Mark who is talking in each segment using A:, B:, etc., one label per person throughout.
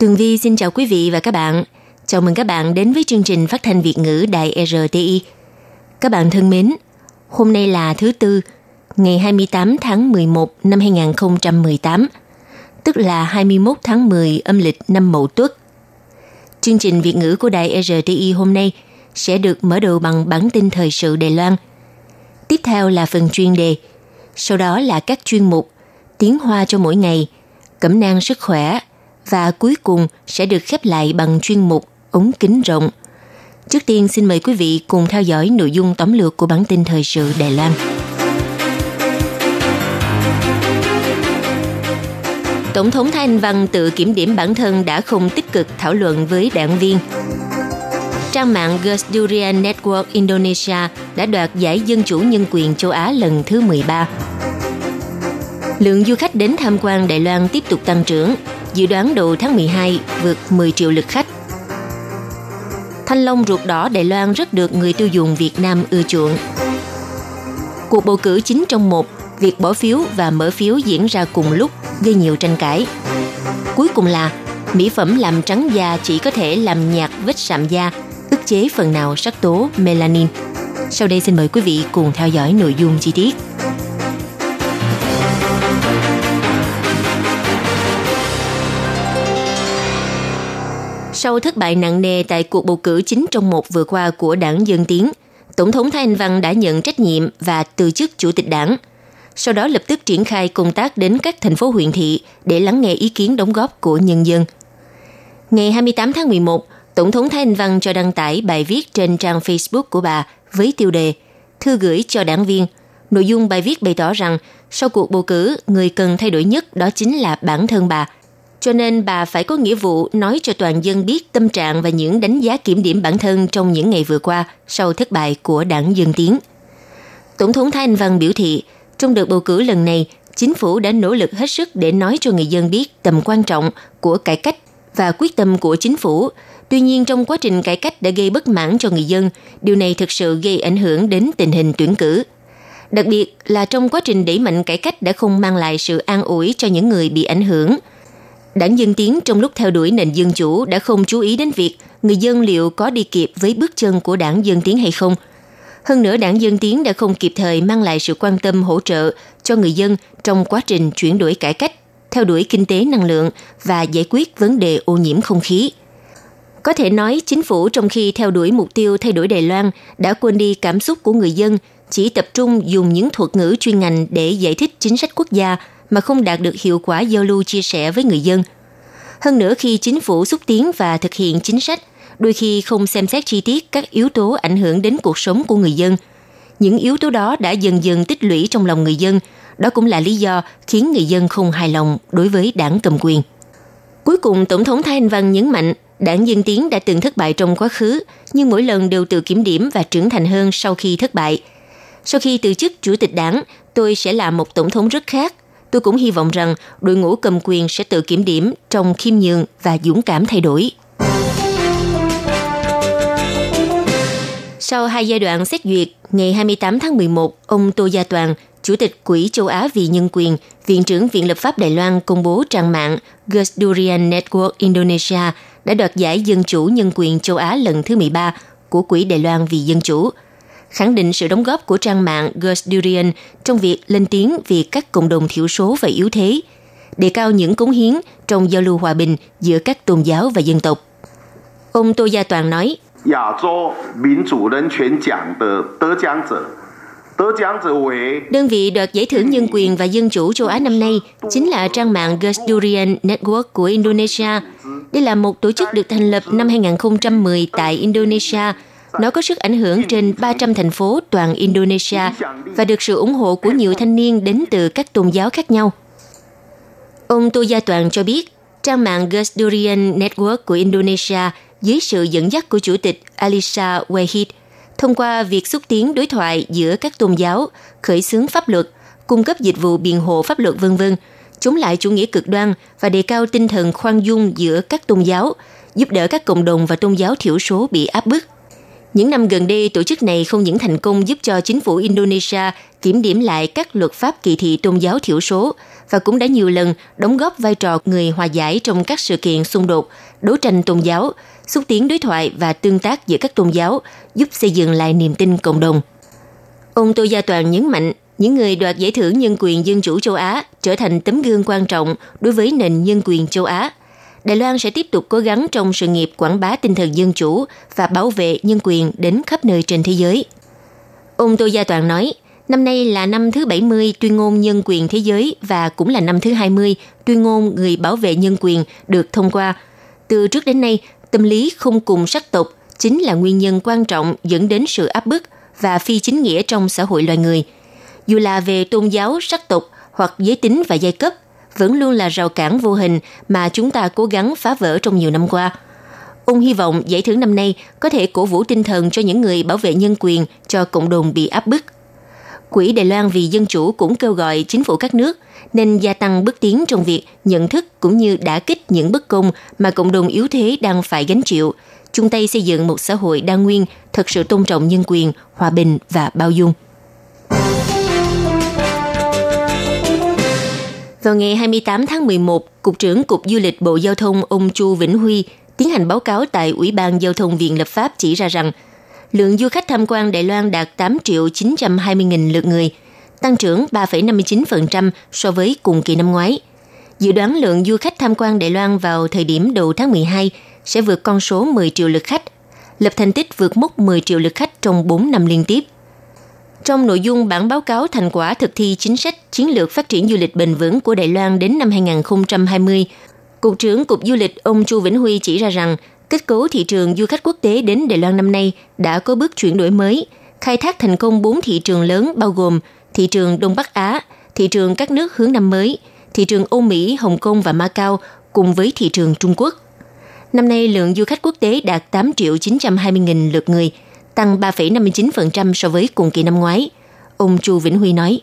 A: Tường Vi xin chào quý vị và các bạn. Chào mừng các bạn đến với chương trình phát thanh Việt ngữ Đài RTI. Các bạn thân mến, hôm nay là thứ Tư, ngày 28 tháng 11 năm 2018, tức là 21 tháng 10 âm lịch năm Mậu Tuất. Chương trình Việt ngữ của Đài RTI hôm nay sẽ được mở đầu bằng bản tin thời sự Đài Loan. Tiếp theo là phần chuyên đề, sau đó là các chuyên mục Tiếng Hoa cho mỗi ngày, Cẩm nang sức khỏe và cuối cùng sẽ được khép lại bằng chuyên mục ống kính rộng. Trước tiên xin mời quý vị cùng theo dõi nội dung tóm lược của bản tin thời sự Đài Loan. Tổng thống Thanh Văn tự kiểm điểm bản thân đã không tích cực thảo luận với đảng viên. Trang mạng Gus Durian Network Indonesia đã đoạt giải Dân chủ nhân quyền châu Á lần thứ 13. Lượng du khách đến tham quan Đài Loan tiếp tục tăng trưởng, dự đoán đầu tháng 12 vượt 10 triệu lượt khách. Thanh long ruột đỏ Đài Loan rất được người tiêu dùng Việt Nam ưa chuộng. Cuộc bầu cử chính trong một, việc bỏ phiếu và mở phiếu diễn ra cùng lúc gây nhiều tranh cãi. Cuối cùng là mỹ phẩm làm trắng da chỉ có thể làm nhạt vết sạm da, ức chế phần nào sắc tố melanin. Sau đây xin mời quý vị cùng theo dõi nội dung chi tiết. Sau thất bại nặng nề tại cuộc bầu cử chính trong một vừa qua của đảng Dân Tiến, Tổng thống Thái Anh Văn đã nhận trách nhiệm và từ chức chủ tịch đảng. Sau đó lập tức triển khai công tác đến các thành phố huyện thị để lắng nghe ý kiến đóng góp của nhân dân. Ngày 28 tháng 11, Tổng thống Thái Anh Văn cho đăng tải bài viết trên trang Facebook của bà với tiêu đề Thư gửi cho đảng viên. Nội dung bài viết bày tỏ rằng sau cuộc bầu cử, người cần thay đổi nhất đó chính là bản thân bà – cho nên bà phải có nghĩa vụ nói cho toàn dân biết tâm trạng và những đánh giá kiểm điểm bản thân trong những ngày vừa qua sau thất bại của đảng Dân Tiến. Tổng thống Thái Anh Văn biểu thị, trong đợt bầu cử lần này, chính phủ đã nỗ lực hết sức để nói cho người dân biết tầm quan trọng của cải cách và quyết tâm của chính phủ. Tuy nhiên, trong quá trình cải cách đã gây bất mãn cho người dân, điều này thực sự gây ảnh hưởng đến tình hình tuyển cử. Đặc biệt là trong quá trình đẩy mạnh cải cách đã không mang lại sự an ủi cho những người bị ảnh hưởng – Đảng Dân Tiến trong lúc theo đuổi nền dân chủ đã không chú ý đến việc người dân liệu có đi kịp với bước chân của đảng Dân Tiến hay không. Hơn nữa, đảng Dân Tiến đã không kịp thời mang lại sự quan tâm hỗ trợ cho người dân trong quá trình chuyển đổi cải cách, theo đuổi kinh tế năng lượng và giải quyết vấn đề ô nhiễm không khí. Có thể nói, chính phủ trong khi theo đuổi mục tiêu thay đổi Đài Loan đã quên đi cảm xúc của người dân, chỉ tập trung dùng những thuật ngữ chuyên ngành để giải thích chính sách quốc gia mà không đạt được hiệu quả giao lưu chia sẻ với người dân. Hơn nữa khi chính phủ xúc tiến và thực hiện chính sách, đôi khi không xem xét chi tiết các yếu tố ảnh hưởng đến cuộc sống của người dân. Những yếu tố đó đã dần dần tích lũy trong lòng người dân, đó cũng là lý do khiến người dân không hài lòng đối với đảng cầm quyền. Cuối cùng, Tổng thống Thái Anh Văn nhấn mạnh đảng Dân Tiến đã từng thất bại trong quá khứ, nhưng mỗi lần đều tự kiểm điểm và trưởng thành hơn sau khi thất bại. Sau khi từ chức chủ tịch đảng, tôi sẽ là một tổng thống rất khác, Tôi cũng hy vọng rằng đội ngũ cầm quyền sẽ tự kiểm điểm trong khiêm nhường và dũng cảm thay đổi. Sau hai giai đoạn xét duyệt, ngày 28 tháng 11, ông Tô Gia Toàn, Chủ tịch Quỹ châu Á vì Nhân quyền, Viện trưởng Viện Lập pháp Đài Loan công bố trang mạng Gus Durian Network Indonesia đã đoạt giải Dân chủ Nhân quyền châu Á lần thứ 13 của Quỹ Đài Loan vì Dân chủ – khẳng định sự đóng góp của trang mạng Gus Durian trong việc lên tiếng vì các cộng đồng thiểu số và yếu thế, đề cao những cống hiến trong giao lưu hòa bình giữa các tôn giáo và dân tộc. Ông Tô Gia Toàn nói, Đơn vị đoạt giải thưởng nhân quyền và dân chủ châu Á năm nay chính là trang mạng Gus Durian Network của Indonesia. Đây là một tổ chức được thành lập năm 2010 tại Indonesia – nó có sức ảnh hưởng trên 300 thành phố toàn Indonesia và được sự ủng hộ của nhiều thanh niên đến từ các tôn giáo khác nhau. Ông Tô Gia Toàn cho biết, Trang mạng Gusdurian Network của Indonesia dưới sự dẫn dắt của Chủ tịch Alisa Wahid thông qua việc xúc tiến đối thoại giữa các tôn giáo, khởi xướng pháp luật, cung cấp dịch vụ biện hộ pháp luật vân vân, chống lại chủ nghĩa cực đoan và đề cao tinh thần khoan dung giữa các tôn giáo, giúp đỡ các cộng đồng và tôn giáo thiểu số bị áp bức. Những năm gần đây, tổ chức này không những thành công giúp cho chính phủ Indonesia kiểm điểm lại các luật pháp kỳ thị tôn giáo thiểu số và cũng đã nhiều lần đóng góp vai trò người hòa giải trong các sự kiện xung đột, đấu tranh tôn giáo, xúc tiến đối thoại và tương tác giữa các tôn giáo, giúp xây dựng lại niềm tin cộng đồng. Ông Tô Gia Toàn nhấn mạnh, những người đoạt giải thưởng nhân quyền dân chủ châu Á trở thành tấm gương quan trọng đối với nền nhân quyền châu Á. Đài Loan sẽ tiếp tục cố gắng trong sự nghiệp quảng bá tinh thần dân chủ và bảo vệ nhân quyền đến khắp nơi trên thế giới. Ông Tô Gia Toàn nói, năm nay là năm thứ 70 tuyên ngôn nhân quyền thế giới và cũng là năm thứ 20 tuyên ngôn người bảo vệ nhân quyền được thông qua. Từ trước đến nay, tâm lý không cùng sắc tộc chính là nguyên nhân quan trọng dẫn đến sự áp bức và phi chính nghĩa trong xã hội loài người. Dù là về tôn giáo, sắc tộc hoặc giới tính và giai cấp, vẫn luôn là rào cản vô hình mà chúng ta cố gắng phá vỡ trong nhiều năm qua. Ông hy vọng giải thưởng năm nay có thể cổ vũ tinh thần cho những người bảo vệ nhân quyền cho cộng đồng bị áp bức. Quỹ Đài Loan vì Dân Chủ cũng kêu gọi chính phủ các nước nên gia tăng bước tiến trong việc nhận thức cũng như đã kích những bất công mà cộng đồng yếu thế đang phải gánh chịu, chung tay xây dựng một xã hội đa nguyên, thật sự tôn trọng nhân quyền, hòa bình và bao dung. Vào ngày 28 tháng 11, Cục trưởng Cục Du lịch Bộ Giao thông ông Chu Vĩnh Huy tiến hành báo cáo tại Ủy ban Giao thông Viện Lập pháp chỉ ra rằng lượng du khách tham quan Đài Loan đạt 8 triệu 920 nghìn lượt người, tăng trưởng 3,59% so với cùng kỳ năm ngoái. Dự đoán lượng du khách tham quan Đài Loan vào thời điểm đầu tháng 12 sẽ vượt con số 10 triệu lượt khách, lập thành tích vượt mốc 10 triệu lượt khách trong 4 năm liên tiếp – trong nội dung bản báo cáo thành quả thực thi chính sách chiến lược phát triển du lịch bền vững của Đài Loan đến năm 2020, Cục trưởng Cục Du lịch ông Chu Vĩnh Huy chỉ ra rằng kết cấu thị trường du khách quốc tế đến Đài Loan năm nay đã có bước chuyển đổi mới, khai thác thành công 4 thị trường lớn bao gồm thị trường Đông Bắc Á, thị trường các nước hướng năm mới, thị trường Âu Mỹ, Hồng Kông và Macau cùng với thị trường Trung Quốc. Năm nay, lượng du khách quốc tế đạt 8 triệu 920 nghìn lượt người – tăng 3,59% so với cùng kỳ năm ngoái. Ông Chu Vĩnh Huy nói.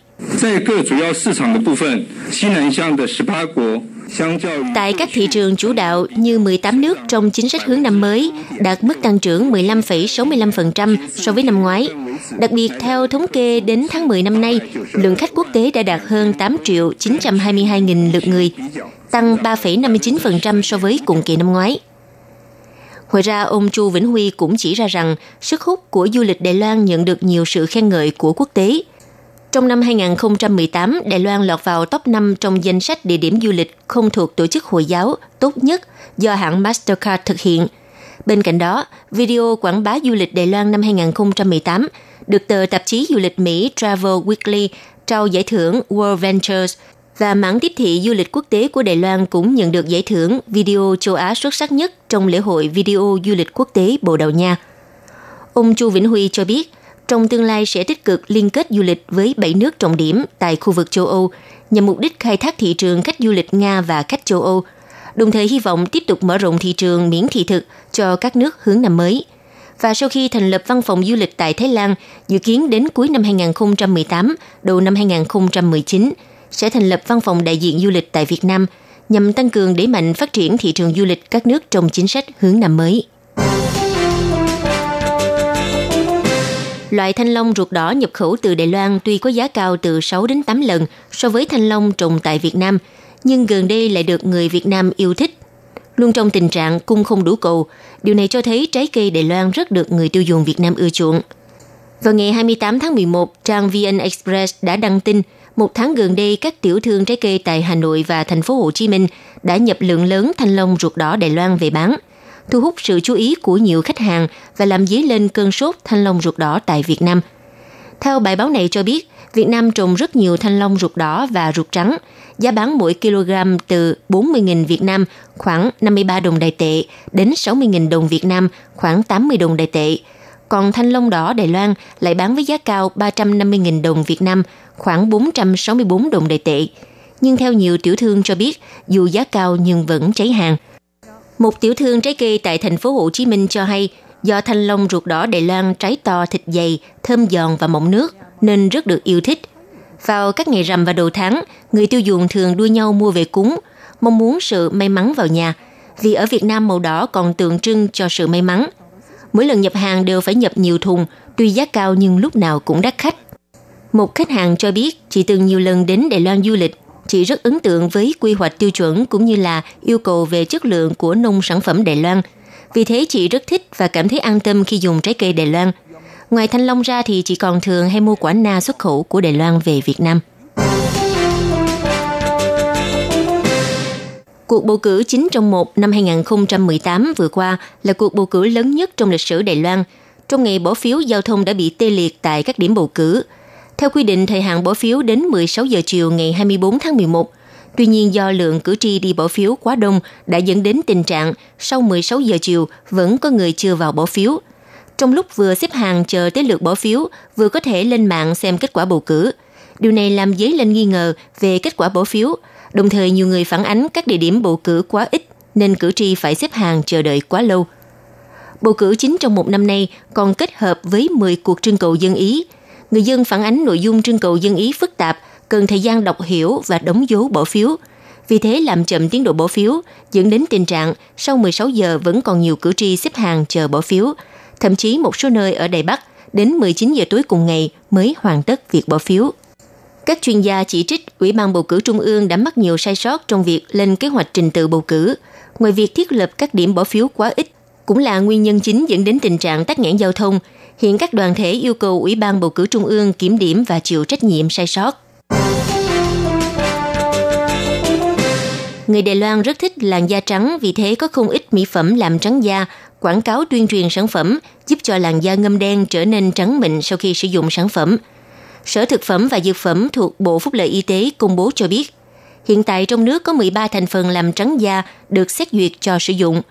A: Tại các thị trường chủ đạo như 18 nước trong chính sách hướng năm mới đạt mức tăng trưởng 15,65% so với năm ngoái. Đặc biệt, theo thống kê đến tháng 10 năm nay, lượng khách quốc tế đã đạt hơn 8 triệu 922 nghìn lượt người, tăng 3,59% so với cùng kỳ năm ngoái. Ngoài ra, ông Chu Vĩnh Huy cũng chỉ ra rằng sức hút của du lịch Đài Loan nhận được nhiều sự khen ngợi của quốc tế. Trong năm 2018, Đài Loan lọt vào top 5 trong danh sách địa điểm du lịch không thuộc tổ chức Hồi giáo tốt nhất do hãng Mastercard thực hiện. Bên cạnh đó, video quảng bá du lịch Đài Loan năm 2018 được tờ tạp chí du lịch Mỹ Travel Weekly trao giải thưởng World Ventures và mảng tiếp thị du lịch quốc tế của Đài Loan cũng nhận được giải thưởng video châu Á xuất sắc nhất trong lễ hội video du lịch quốc tế Bồ Đào Nha. Ông Chu Vĩnh Huy cho biết, trong tương lai sẽ tích cực liên kết du lịch với 7 nước trọng điểm tại khu vực châu Âu nhằm mục đích khai thác thị trường khách du lịch Nga và khách châu Âu, đồng thời hy vọng tiếp tục mở rộng thị trường miễn thị thực cho các nước hướng năm mới. Và sau khi thành lập văn phòng du lịch tại Thái Lan, dự kiến đến cuối năm 2018, đầu năm 2019, sẽ thành lập văn phòng đại diện du lịch tại Việt Nam nhằm tăng cường đẩy mạnh phát triển thị trường du lịch các nước trong chính sách hướng năm mới. Loại thanh long ruột đỏ nhập khẩu từ Đài Loan tuy có giá cao từ 6 đến 8 lần so với thanh long trồng tại Việt Nam, nhưng gần đây lại được người Việt Nam yêu thích. Luôn trong tình trạng cung không đủ cầu, điều này cho thấy trái cây Đài Loan rất được người tiêu dùng Việt Nam ưa chuộng. Vào ngày 28 tháng 11, trang VN Express đã đăng tin – một tháng gần đây, các tiểu thương trái cây tại Hà Nội và thành phố Hồ Chí Minh đã nhập lượng lớn thanh long ruột đỏ Đài Loan về bán, thu hút sự chú ý của nhiều khách hàng và làm dấy lên cơn sốt thanh long ruột đỏ tại Việt Nam. Theo bài báo này cho biết, Việt Nam trồng rất nhiều thanh long ruột đỏ và ruột trắng, giá bán mỗi kg từ 40.000 Việt Nam khoảng 53 đồng đại tệ đến 60.000 đồng Việt Nam khoảng 80 đồng đại tệ. Còn thanh long đỏ Đài Loan lại bán với giá cao 350.000 đồng Việt Nam khoảng 464 đồng đại tệ. nhưng theo nhiều tiểu thương cho biết, dù giá cao nhưng vẫn cháy hàng. Một tiểu thương trái cây tại thành phố Hồ Chí Minh cho hay, do thanh long ruột đỏ Đài Loan trái to thịt dày, thơm giòn và mọng nước nên rất được yêu thích. Vào các ngày rằm và đầu tháng, người tiêu dùng thường đua nhau mua về cúng, mong muốn sự may mắn vào nhà. Vì ở Việt Nam màu đỏ còn tượng trưng cho sự may mắn. Mỗi lần nhập hàng đều phải nhập nhiều thùng, tuy giá cao nhưng lúc nào cũng đắt khách. Một khách hàng cho biết chị từng nhiều lần đến Đài Loan du lịch. Chị rất ấn tượng với quy hoạch tiêu chuẩn cũng như là yêu cầu về chất lượng của nông sản phẩm Đài Loan. Vì thế chị rất thích và cảm thấy an tâm khi dùng trái cây Đài Loan. Ngoài thanh long ra thì chị còn thường hay mua quả na xuất khẩu của Đài Loan về Việt Nam. Cuộc bầu cử 9 trong 1 năm 2018 vừa qua là cuộc bầu cử lớn nhất trong lịch sử Đài Loan. Trong ngày bỏ phiếu, giao thông đã bị tê liệt tại các điểm bầu cử. Theo quy định, thời hạn bỏ phiếu đến 16 giờ chiều ngày 24 tháng 11. Tuy nhiên do lượng cử tri đi bỏ phiếu quá đông đã dẫn đến tình trạng sau 16 giờ chiều vẫn có người chưa vào bỏ phiếu. Trong lúc vừa xếp hàng chờ tới lượt bỏ phiếu, vừa có thể lên mạng xem kết quả bầu cử. Điều này làm dấy lên nghi ngờ về kết quả bỏ phiếu, đồng thời nhiều người phản ánh các địa điểm bầu cử quá ít nên cử tri phải xếp hàng chờ đợi quá lâu. Bầu cử chính trong một năm nay còn kết hợp với 10 cuộc trưng cầu dân ý. Người dân phản ánh nội dung trưng cầu dân ý phức tạp, cần thời gian đọc hiểu và đóng dấu bỏ phiếu. Vì thế làm chậm tiến độ bỏ phiếu, dẫn đến tình trạng sau 16 giờ vẫn còn nhiều cử tri xếp hàng chờ bỏ phiếu. Thậm chí một số nơi ở Đài Bắc đến 19 giờ tối cùng ngày mới hoàn tất việc bỏ phiếu. Các chuyên gia chỉ trích Ủy ban bầu cử Trung ương đã mắc nhiều sai sót trong việc lên kế hoạch trình tự bầu cử. Ngoài việc thiết lập các điểm bỏ phiếu quá ít, cũng là nguyên nhân chính dẫn đến tình trạng tắc nghẽn giao thông. Hiện các đoàn thể yêu cầu Ủy ban bầu cử Trung ương kiểm điểm và chịu trách nhiệm sai sót. Người Đài Loan rất thích làn da trắng, vì thế có không ít mỹ phẩm làm trắng da, quảng cáo tuyên truyền sản phẩm giúp cho làn da ngâm đen trở nên trắng mịn sau khi sử dụng sản phẩm. Sở Thực phẩm và Dược phẩm thuộc Bộ Phúc lợi Y tế công bố cho biết, hiện tại trong nước có 13 thành phần làm trắng da được xét duyệt cho sử dụng.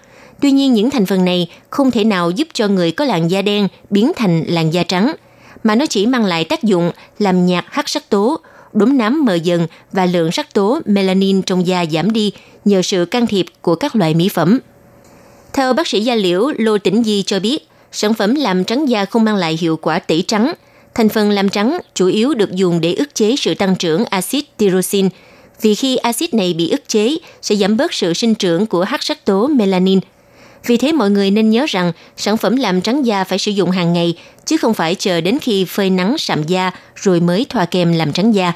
A: Tuy nhiên những thành phần này không thể nào giúp cho người có làn da đen biến thành làn da trắng, mà nó chỉ mang lại tác dụng làm nhạt hắc sắc tố, đốm nám mờ dần và lượng sắc tố melanin trong da giảm đi nhờ sự can thiệp của các loại mỹ phẩm. Theo bác sĩ da liễu Lô Tĩnh Di cho biết, sản phẩm làm trắng da không mang lại hiệu quả tẩy trắng. Thành phần làm trắng chủ yếu được dùng để ức chế sự tăng trưởng axit tyrosine, vì khi axit này bị ức chế sẽ giảm bớt sự sinh trưởng của hắc sắc tố melanin. Vì thế mọi người nên nhớ rằng sản phẩm làm trắng da phải sử dụng hàng ngày, chứ không phải chờ đến khi phơi nắng sạm da rồi mới thoa kem làm trắng da.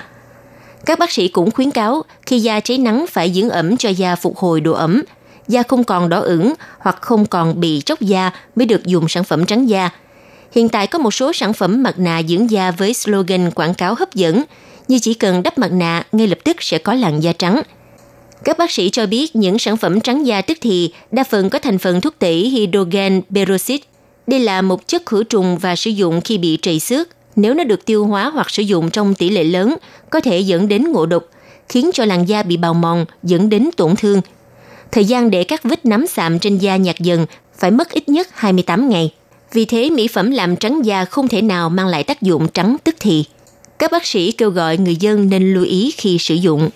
A: Các bác sĩ cũng khuyến cáo khi da cháy nắng phải dưỡng ẩm cho da phục hồi độ ẩm, da không còn đỏ ửng hoặc không còn bị tróc da mới được dùng sản phẩm trắng da. Hiện tại có một số sản phẩm mặt nạ dưỡng da với slogan quảng cáo hấp dẫn, như chỉ cần đắp mặt nạ ngay lập tức sẽ có làn da trắng. Các bác sĩ cho biết những sản phẩm trắng da tức thì đa phần có thành phần thuốc tẩy hydrogen peroxide. Đây là một chất khử trùng và sử dụng khi bị trầy xước. Nếu nó được tiêu hóa hoặc sử dụng trong tỷ lệ lớn, có thể dẫn đến ngộ độc, khiến cho làn da bị bào mòn, dẫn đến tổn thương, Thời gian để các vết nắm sạm trên da nhạt dần phải mất ít nhất 28 ngày. Vì thế, mỹ phẩm làm trắng da không thể nào mang lại tác dụng trắng tức thì. Các bác sĩ kêu gọi người dân nên lưu ý khi sử dụng.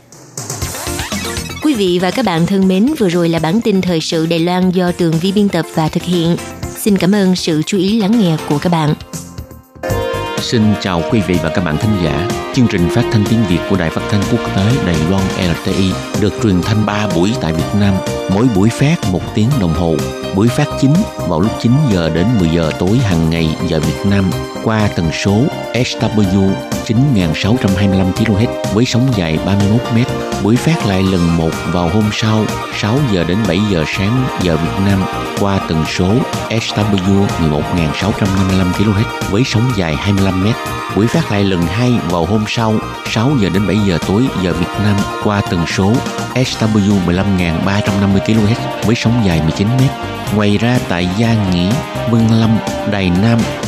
A: Quý vị và các bạn thân mến, vừa rồi là bản tin thời sự Đài Loan do Tường Vi biên tập và thực hiện. Xin cảm ơn sự chú ý lắng nghe của các bạn.
B: Xin chào quý vị và các bạn thính giả. Chương trình phát thanh tiếng Việt của Đài Phát thanh Quốc tế Đài Loan LTI được truyền thanh 3 buổi tại Việt Nam, mỗi buổi phát 1 tiếng đồng hồ. Buổi phát chính vào lúc 9 giờ đến 10 giờ tối hàng ngày giờ Việt Nam qua tần số SW 9625 kHz với sóng dài 31 m. Buổi phát lại lần một vào hôm sau 6 giờ đến 7 giờ sáng giờ Việt Nam qua tần số SW 11655 kHz với sóng dài 25 m. Buổi phát lại lần hai vào hôm sau 6 giờ đến 7 giờ tối giờ Việt Nam qua tần số SW 15350 kHz với sóng dài 19 m. Ngoài ra tại Gia Nghĩa, Vân Lâm, Đài Nam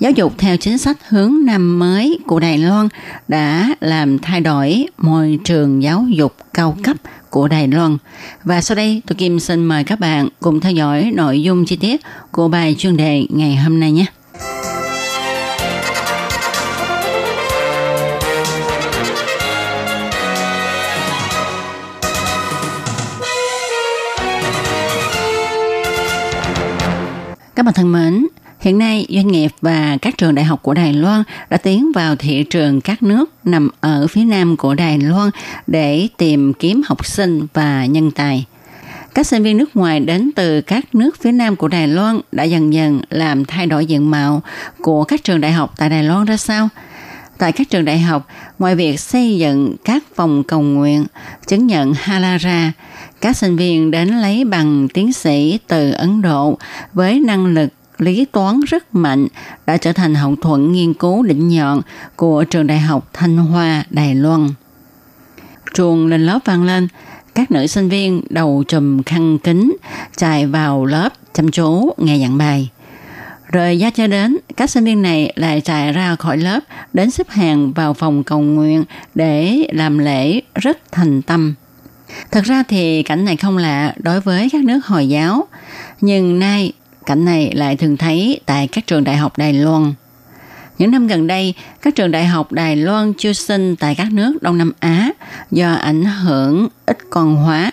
C: Giáo dục theo chính sách hướng năm mới của Đài Loan đã làm thay đổi môi trường giáo dục cao cấp của Đài Loan. Và sau đây, tôi Kim xin mời các bạn cùng theo dõi nội dung chi tiết của bài chuyên đề ngày hôm nay nhé. Các bạn thân mến, hiện nay doanh nghiệp và các trường đại học của Đài Loan đã tiến vào thị trường các nước nằm ở phía nam của Đài Loan để tìm kiếm học sinh và nhân tài. Các sinh viên nước ngoài đến từ các nước phía nam của Đài Loan đã dần dần làm thay đổi diện mạo của các trường đại học tại Đài Loan ra sao? Tại các trường đại học, ngoài việc xây dựng các phòng cầu nguyện, chứng nhận Halara, các sinh viên đến lấy bằng tiến sĩ từ Ấn Độ với năng lực lý toán rất mạnh đã trở thành hậu thuẫn nghiên cứu đỉnh nhọn của trường đại học Thanh Hoa, Đài Loan. Chuồng lên lớp vang lên, các nữ sinh viên đầu trùm khăn kính chạy vào lớp chăm chú nghe giảng bài. Rồi giá cho đến, các sinh viên này lại chạy ra khỏi lớp đến xếp hàng vào phòng cầu nguyện để làm lễ rất thành tâm. Thật ra thì cảnh này không lạ đối với các nước Hồi giáo, nhưng nay cảnh này lại thường thấy tại các trường đại học Đài Loan. Những năm gần đây, các trường đại học Đài Loan chiêu sinh tại các nước Đông Nam Á do ảnh hưởng ít con hóa.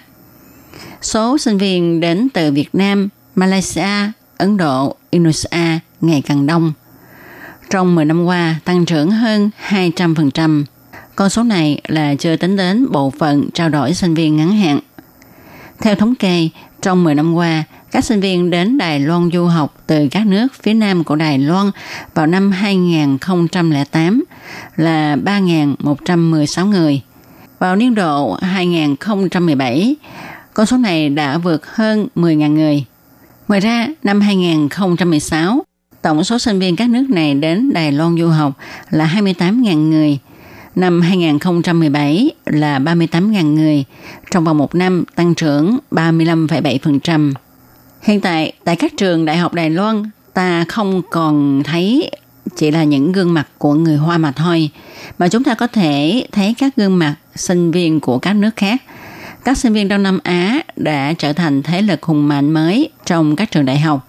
C: Số sinh viên đến từ Việt Nam, Malaysia, Ấn Độ, Indonesia ngày càng đông. Trong 10 năm qua, tăng trưởng hơn 200%. Con số này là chưa tính đến bộ phận trao đổi sinh viên ngắn hạn. Theo thống kê, trong 10 năm qua, các sinh viên đến Đài Loan du học từ các nước phía nam của Đài Loan vào năm 2008 là 3.116 người. Vào niên độ 2017, con số này đã vượt hơn 10.000 người. Ngoài ra, năm 2016, tổng số sinh viên các nước này đến Đài Loan du học là 28.000 người. Năm 2017 là 38.000 người, trong vòng một năm tăng trưởng 35,7%. Hiện tại, tại các trường đại học Đài Loan, ta không còn thấy chỉ là những gương mặt của người Hoa mà thôi, mà chúng ta có thể thấy các gương mặt sinh viên của các nước khác. Các sinh viên Đông Nam Á đã trở thành thế lực hùng mạnh mới trong các trường đại học.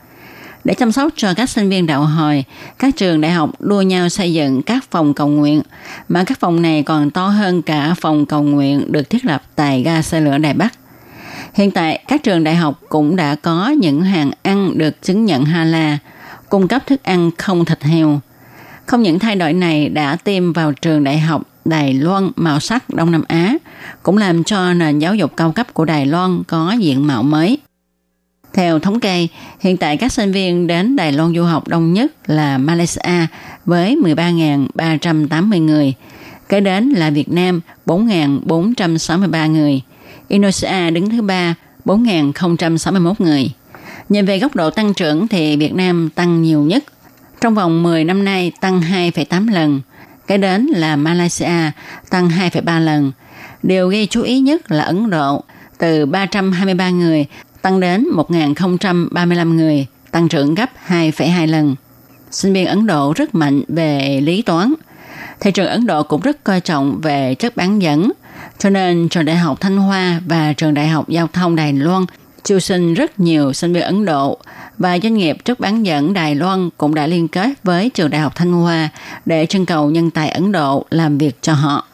C: Để chăm sóc cho các sinh viên đạo hồi, các trường đại học đua nhau xây dựng các phòng cầu nguyện, mà các phòng này còn to hơn cả phòng cầu nguyện được thiết lập tại ga xe lửa Đài Bắc. Hiện tại, các trường đại học cũng đã có những hàng ăn được chứng nhận HALA, cung cấp thức ăn không thịt heo. Không những thay đổi này đã tiêm vào trường đại học Đài Loan màu sắc Đông Nam Á, cũng làm cho nền giáo dục cao cấp của Đài Loan có diện mạo mới. Theo thống kê, hiện tại các sinh viên đến Đài Loan du học đông nhất là Malaysia với 13.380 người, kế đến là Việt Nam 4.463 người, Indonesia đứng thứ ba 4.061 người. Nhìn về góc độ tăng trưởng thì Việt Nam tăng nhiều nhất. Trong vòng 10 năm nay tăng 2,8 lần. Cái đến là Malaysia tăng 2,3 lần. Điều gây chú ý nhất là Ấn Độ từ 323 người tăng đến 1.035 người, tăng trưởng gấp 2,2 lần. Sinh viên Ấn Độ rất mạnh về lý toán. Thị trường Ấn Độ cũng rất coi trọng về chất bán dẫn, cho nên trường đại học Thanh Hoa và trường đại học Giao thông Đài Loan chiêu sinh rất nhiều sinh viên Ấn Độ và doanh nghiệp trước bán dẫn Đài Loan cũng đã liên kết với trường đại học Thanh Hoa để trưng cầu nhân tài Ấn Độ làm việc cho họ.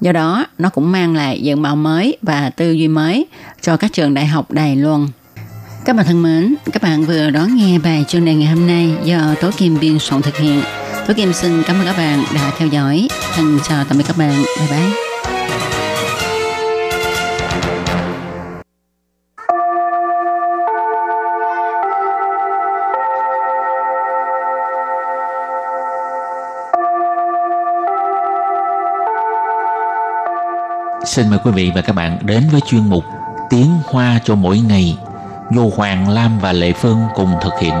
C: Do đó, nó cũng mang lại diện mạo mới và tư duy mới cho các trường đại học Đài Loan. Các bạn thân mến, các bạn vừa đón nghe bài chuyên đề ngày hôm nay do Tố Kim biên soạn thực hiện. Tố Kim xin cảm ơn các bạn đã theo dõi. Thân chào tạm biệt các bạn. Bye bye.
B: Xin mời quý vị và các bạn đến với chuyên mục Tiếng Hoa cho mỗi ngày do Hoàng Lam và Lệ Phương cùng thực hiện.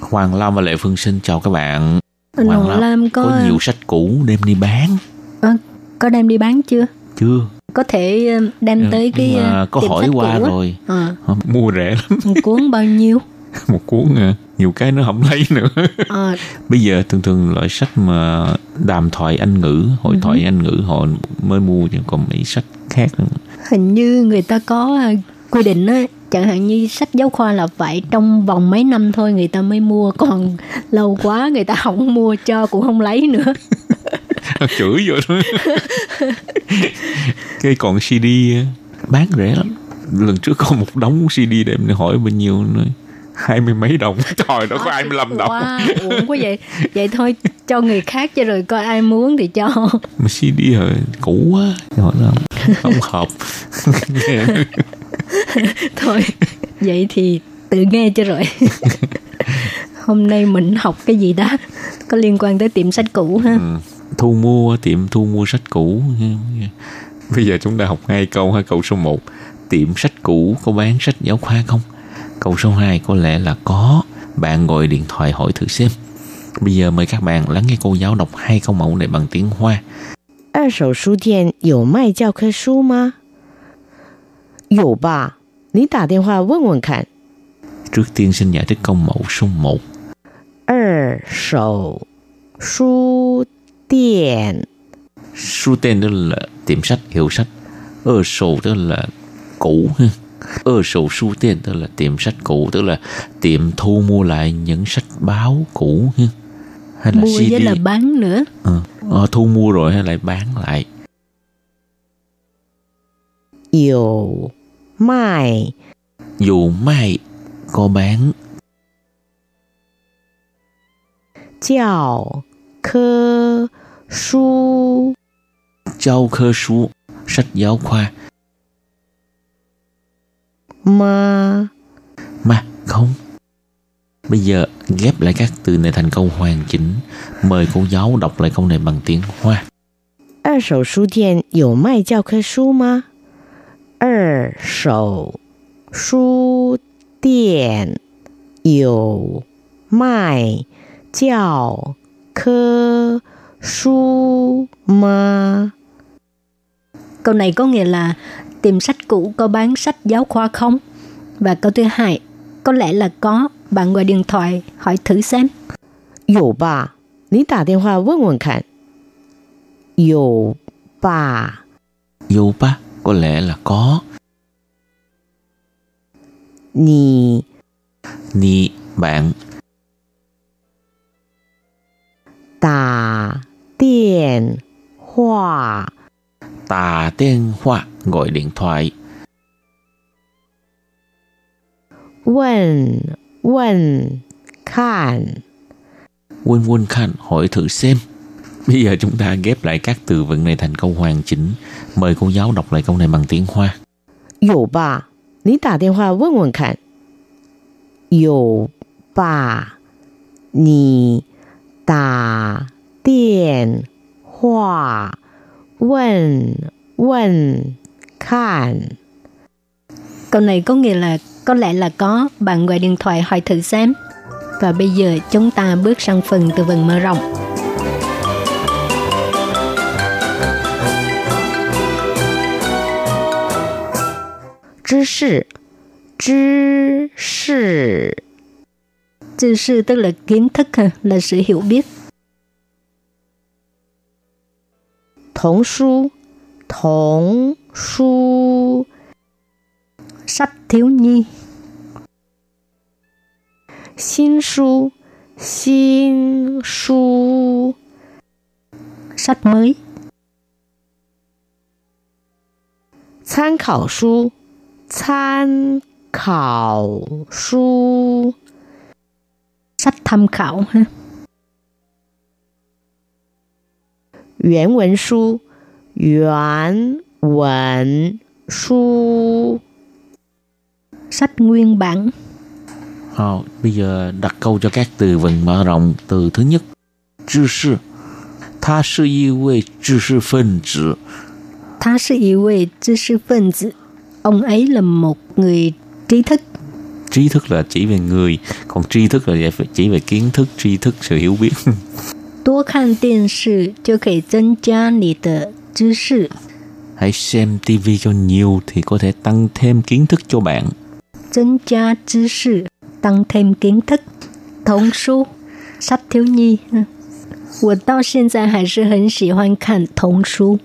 B: Hoàng Lam và Lệ Phương xin chào các bạn.
D: Anh Hoàng Lam, Lam có...
B: có nhiều sách cũ đem đi bán.
D: À, có đem đi bán chưa?
B: Chưa.
D: Có thể ờ, đem tới cái
B: mà có hỏi qua rồi. À. Mua rẻ lắm.
D: Một cuốn bao nhiêu?
B: một cuốn à, nhiều cái nó không lấy nữa à. bây giờ thường thường loại sách mà đàm thoại anh ngữ hội thoại uh-huh. anh ngữ họ mới mua chứ còn mấy sách khác nữa.
D: hình như người ta có quy định á chẳng hạn như sách giáo khoa là phải trong vòng mấy năm thôi người ta mới mua còn lâu quá người ta không mua cho cũng không lấy nữa
B: chửi vậy đó. Cái còn CD bán rẻ lắm. Lần trước có một đống CD để em hỏi bao nhiêu nữa hai mươi mấy đồng? Trời nó có hai mươi lăm đồng.
D: wow, uổng quá vậy. Vậy thôi cho người khác cho rồi coi ai muốn thì cho.
B: Mà CD rồi cũ quá. Hỏi là không hợp.
D: Thôi vậy thì tự nghe cho rồi. Hôm nay mình học cái gì đó có liên quan tới tiệm sách cũ ha. Ừ
B: thu mua tiệm thu mua sách cũ bây giờ chúng ta học hai câu hai câu số 1 tiệm sách cũ có bán sách giáo khoa không câu số 2 có lẽ là có bạn gọi điện thoại hỏi thử xem bây giờ mời các bạn lắng nghe cô giáo đọc hai câu mẫu này bằng tiếng hoa
E: 二手书店有卖教科书吗？有吧，你打电话问问看。
B: Trước tiên xin giải thích câu mẫu số 1.
E: 二手书 店
B: 书店tức là tiệm sách, hiệu sách. Ơ sổ tức là cũ. Ơ sổ书店tức là tiệm sách cũ, tức là tiệm thu mua lại những sách báo cũ.
D: Hay là mua CD. với là bán nữa.
B: Ừ. Ờ, thu mua rồi hay lại bán lại.
E: 有卖
B: dù mai có bán
E: giáo cơ su
B: giáo cơ su sách giáo khoa
E: mà
B: mà không bây giờ ghép lại các từ này thành câu hoàn chỉnh mời cô giáo đọc lại câu này bằng tiếng hoa
E: 二手书店有卖教科书吗？二手书店有卖教科 书吗?
D: Câu này có nghĩa là tìm sách cũ có bán sách giáo khoa không? Và câu thứ hai, có lẽ là có, bạn gọi điện thoại hỏi thử xem.
E: 有吧，你打电话问问看。有吧？
B: 有吧？có lẽ là có.
E: Nì
B: Nì bạn
E: Tà điện hoa
B: tà điện hoa gọi điện
E: thoại。Wần Wần Khan
B: Wần Wần Khan hỏi thử xem Bây giờ chúng ta ghép lại các từ vựng này thành câu hoàn chỉnh. Mời cô giáo đọc lại câu này bằng tiếng Hoa.
E: Dù bà Ní tả điện hoa Wần Wần Khan Dù bà Ní tả 电话问问看。
D: Câu này có nghĩa là có lẽ là có, bạn gọi điện thoại hỏi thử xem. Và bây giờ chúng ta bước sang phần từ vựng mở rộng.
E: 知识，知识，
D: 知识 tức là kiến thức là sự hiểu biết.
E: 童书，童书，
D: sách thiếu nhi.
E: 新书，新书
D: sách mới.
E: 参考书。参考书
D: sách tham khảo ha.
E: 原文书，原文书
D: sách nguyên bản.
B: Ờ, bây giờ đặt câu cho các từ vựng mở rộng. Từ thứ nhất,知识，他是一位知识分子。
D: 他是一位知识分子. Ông ấy là một người trí thức.
B: Trí thức là chỉ về người, còn tri thức là chỉ về kiến thức, tri thức sự hiểu biết.
D: 多看电视就可以增加你的知识。
B: Hãy xem TV cho nhiều thì có thể tăng thêm kiến thức cho bạn.
D: 增加知识, tăng thêm kiến thức. Thống书, sách thiếu nhi. 我到现在还是很喜欢看童书。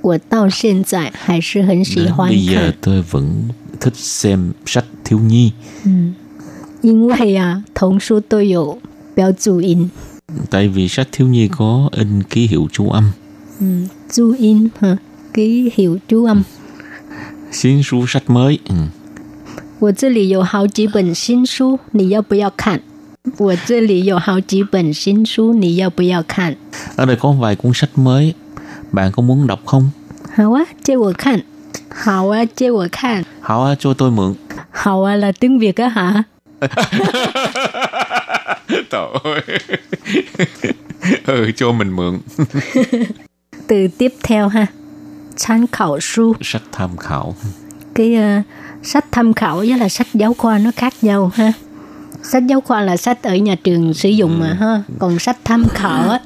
D: 我到现在还是很喜
B: Đến
D: 欢
B: bây giờ
D: 看，
B: tôi vẫn thích xem sách thiếu nhi
D: 因为啊，童书都有标注音，
B: tại vì sách thiếu nhi có in ký hiệu chú âm
D: 注音哈，ký hiệu chú âm。
B: 新书 sách mới ừ.
D: 我这里有好几本新书，你要不要看？我这里有好几本新书，你要不要看？
B: ở đây có vài cuốn sách mới bạn có muốn đọc không
D: 好啊，借我看。好啊，借我看。
B: hảo á, cho tôi mượn
D: 好啊là tiếng Việt á hả?
B: Trời ơi Ừ cho mình mượn
D: Từ tiếp theo ha. Tham khảo su.
B: Sách tham khảo
D: Cái ờ, sách tham khảo với là sách giáo khoa nó khác nhau ha. Sách giáo khoa là sách ở nhà trường sử dụng mà ha. Còn sách tham khảo á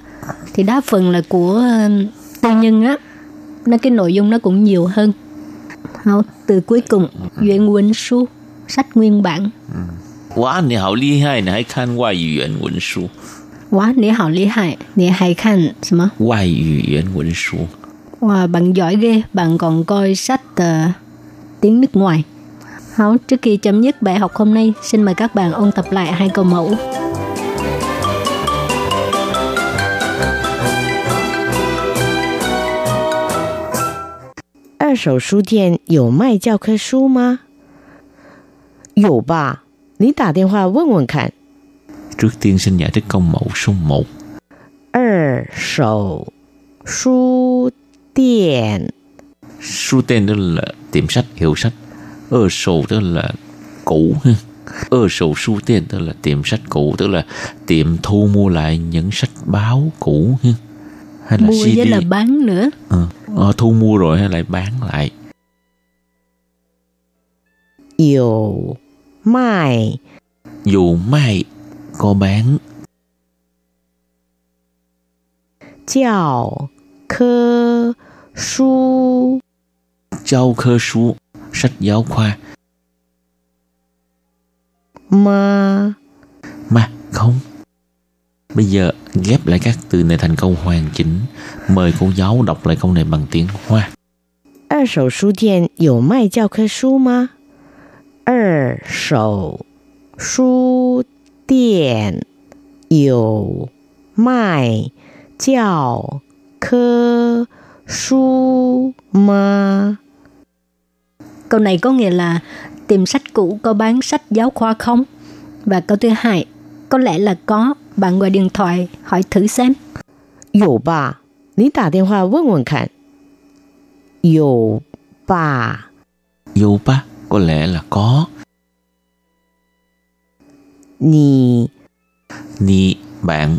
D: thì đa phần là của ờ, tư nhân á. Nó cái nội dung nó cũng nhiều hơn. Hảo, từ cuối cùng, Duyện Quỳnh Su, sách nguyên bản.
B: Wow, 你好厉害你还看外语言文书
D: Wow, 你好厉害，你还看什么？
B: 外语言文书
D: Wow, bạn giỏi ghê, bạn còn coi sách ờ, tiếng nước ngoài. Hảo, trước khi chấm dứt bài học hôm nay, xin mời các bạn ôn tập lại hai câu mẫu.
E: 二手书店有卖教科书吗？有吧， 你打电话问问看。
B: Trước tiên xin giải thích câu mẫu số 1
E: 二手书店
B: 书tên đó là tiệm sách, hiệu sách Ơ sầu đó là cũ ha Ơ sầu书店đó là tiệm sách cũ Tức là tiệm thu mua lại những sách báo cũ ha Hay là
D: Mua
B: CD
D: với là bán nữa.
B: Ờ, ờ, thu mua rồi hay lại bán lại
E: 有 卖
B: Dù mai có bán
E: 教科书
B: giáo科书 sách giáo khoa
E: 吗？
B: mà không bây giờ ghép lại các từ này thành câu hoàn chỉnh mời cô giáo đọc lại câu này bằng tiếng hoa
E: 二手书店有卖教科书吗？ 二手书店有卖教科书吗？
D: Câu này có nghĩa là tìm sách cũ có bán sách giáo khoa không? Và câu thứ hai, có lẽ là có, bạn gọi điện thoại hỏi thử xem.
E: 有吧？你打电话问问看。有吧？
B: dù ba Có lẽ là có.
E: Nì
B: Nì, bạn.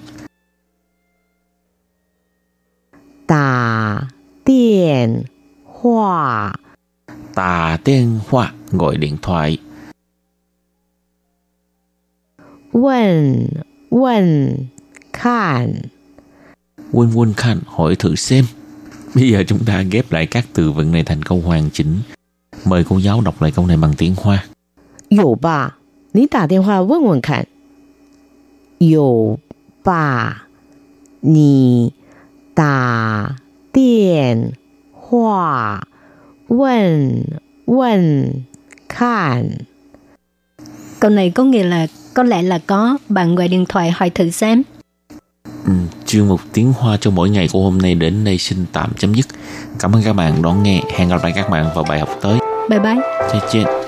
E: Tà điện hoa
B: Tà điện hoa, gọi điện thoại.
E: Quần, quần, khan
B: Quên quên khan, hỏi thử xem. Bây giờ chúng ta ghép lại các từ vựng này thành câu hoàn chỉnh. Mời cô giáo đọc lại câu này bằng tiếng Hoa.
E: Dụ bà, ní đả điện hoa vân vân khẳng. Dụ bà, ní đả điện hoa vân vân khẳng.
D: Câu này có nghĩa là có lẽ là có, bạn gọi điện thoại hỏi thử xem.
B: Ừ, chuyên mục tiếng Hoa cho mỗi ngày của hôm nay đến đây xin tạm chấm dứt. Cảm ơn các bạn đón nghe. Hẹn gặp lại các bạn vào bài học tới.
D: Bye bye.
B: 再见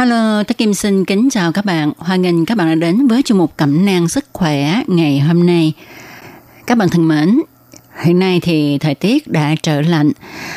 C: Hello, Tất Kim xin kính chào các bạn. Hoan nghênh các bạn đã đến với chương mục Cẩm nang sức khỏe ngày hôm nay. Các bạn thân mến, hiện nay thì thời tiết đã trở lạnh.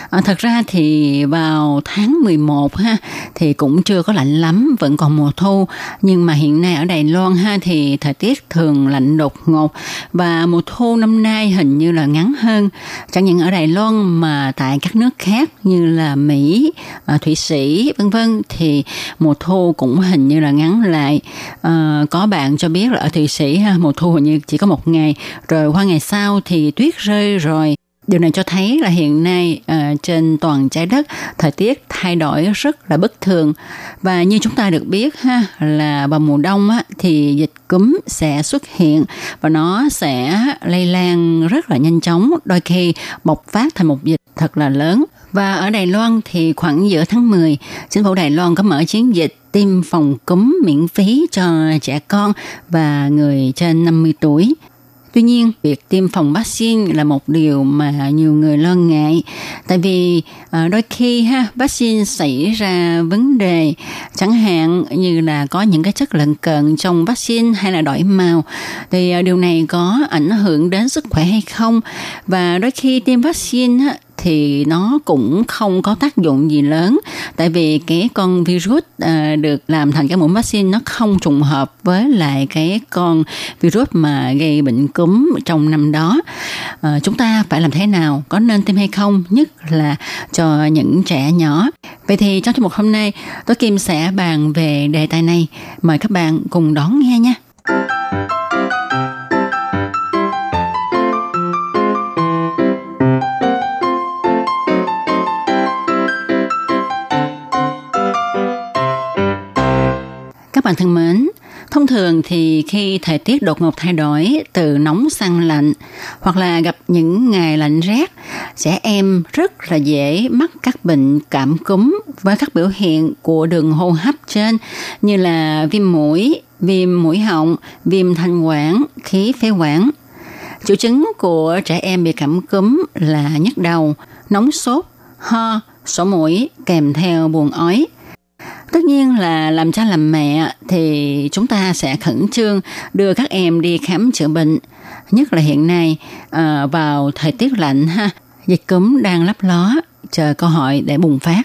C: À, thật ra thì vào tháng 11 ha thì cũng chưa có lạnh lắm, vẫn còn mùa thu. Nhưng mà hiện nay ở Đài Loan ha thì thời tiết thường lạnh đột ngột và mùa thu năm nay hình như là ngắn hơn. Chẳng những ở Đài Loan mà tại các nước khác như là Mỹ, à, Thụy Sĩ vân vân thì mùa thu cũng hình như là ngắn lại. À, có bạn cho biết là ở Thụy Sĩ ha mùa thu hình như chỉ có một ngày rồi qua ngày sau thì tuyết rơi rồi. Điều này cho thấy là hiện nay ờ, trên toàn trái đất thời tiết thay đổi rất là bất thường. Và như chúng ta được biết ha là vào mùa đông á, thì dịch cúm sẽ xuất hiện và nó sẽ lây lan rất là nhanh chóng đôi khi bộc phát thành một dịch thật là lớn. Và ở Đài Loan thì khoảng giữa tháng 10 chính phủ Đài Loan có mở chiến dịch tiêm phòng cúm miễn phí cho trẻ con và người trên 50 tuổi. Tuy nhiên, việc tiêm phòng vaccine là một điều mà nhiều người lo ngại, tại vì à, đôi khi ha vaccine xảy ra vấn đề, chẳng hạn như là có những cái chất lân cận trong vaccine hay là đổi màu, thì à, điều này có ảnh hưởng đến sức khỏe hay không? Và đôi khi tiêm vaccine thì nó cũng không có tác dụng gì lớn. Tại vì cái con virus à, được làm thành cái mũi vaccine nó không trùng hợp với lại cái con virus mà gây bệnh cúm trong năm đó. À, chúng ta phải làm thế nào? Có nên tiêm hay không? Nhất là cho những trẻ nhỏ. Vậy thì trong chương mục hôm nay tôi kim sẽ bàn về đề tài này. Mời các bạn cùng đón nghe nha. Bạn thân mến, thông thường thì khi thời tiết đột ngột thay đổi từ nóng sang lạnh hoặc là gặp những ngày lạnh rét, trẻ em rất là dễ mắc các bệnh cảm cúm với các biểu hiện của đường hô hấp trên như là viêm mũi, viêm mũi họng, viêm thanh quản, khí phế quản. Triệu chứng của trẻ em bị cảm cúm là nhức đầu, nóng sốt, ho, sổ mũi kèm theo buồn ói. Tất nhiên là làm cha làm mẹ thì chúng ta sẽ khẩn trương đưa các em đi khám chữa bệnh. Nhất là hiện nay à, vào thời tiết lạnh ha, dịch cúm đang lấp ló chờ cơ hội để bùng phát.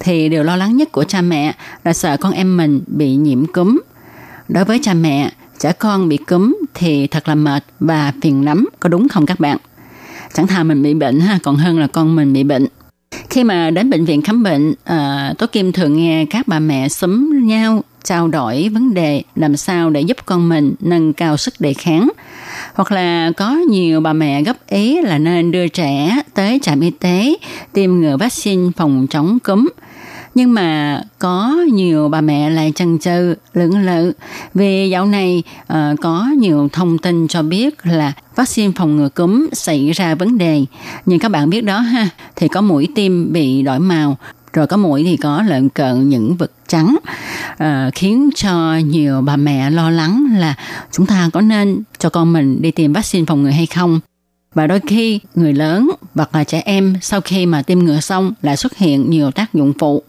C: Thì điều lo lắng nhất của cha mẹ là sợ con em mình bị nhiễm cúm. Đối với cha mẹ, trẻ con bị cúm thì thật là mệt và phiền lắm, có đúng không các bạn? Chẳng thà mình bị bệnh ha, còn hơn là con mình bị bệnh. Khi mà đến bệnh viện khám bệnh, à, Tố Kim thường nghe các bà mẹ xúm nhau trao đổi vấn đề làm sao để giúp con mình nâng cao sức đề kháng. Hoặc là có nhiều bà mẹ góp ý là nên đưa trẻ tới trạm y tế tiêm ngừa vaccine phòng chống cúm. Nhưng mà có nhiều bà mẹ lại chần chừ, lưỡng lự. Vì dạo này uh, có nhiều thông tin cho biết là vaccine phòng ngừa cúm xảy ra vấn đề. Nhưng các bạn biết đó ha, thì có mũi tiêm bị đổi màu, rồi có mũi thì có lợn cợn những vật trắng. À, khiến cho nhiều bà mẹ lo lắng là chúng ta có nên cho con mình đi tiêm vaccine phòng ngừa hay không. Và đôi khi người lớn hoặc là trẻ em sau khi mà tiêm ngừa xong lại xuất hiện nhiều tác dụng phụ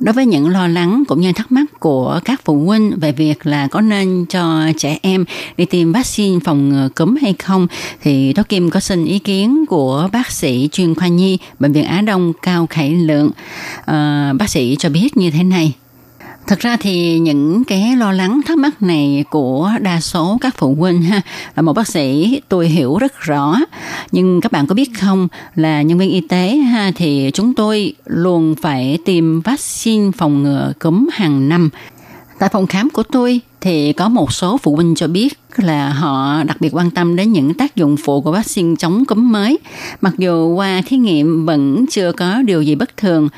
C: đối với những lo lắng cũng như thắc mắc của các phụ huynh về việc là có nên cho trẻ em đi tiêm vaccine phòng ngừa cúm hay không thì Tố Kim có xin ý kiến của bác sĩ chuyên khoa nhi bệnh viện Á Đông Cao Khải Lượng. À, bác sĩ cho biết như thế này. Thật ra thì những cái lo lắng thắc mắc này của đa số các phụ huynh ha, là một bác sĩ tôi hiểu rất rõ. Nhưng các bạn có biết không, là nhân viên y tế ha, thì chúng tôi luôn phải tiêm vaccine phòng ngừa cúm hàng năm. Tại phòng khám của tôi thì có một số phụ huynh cho biết là họ đặc biệt quan tâm đến những tác dụng phụ của vaccine chống cúm mới. Mặc dù qua thí nghiệm vẫn chưa có điều gì bất thường,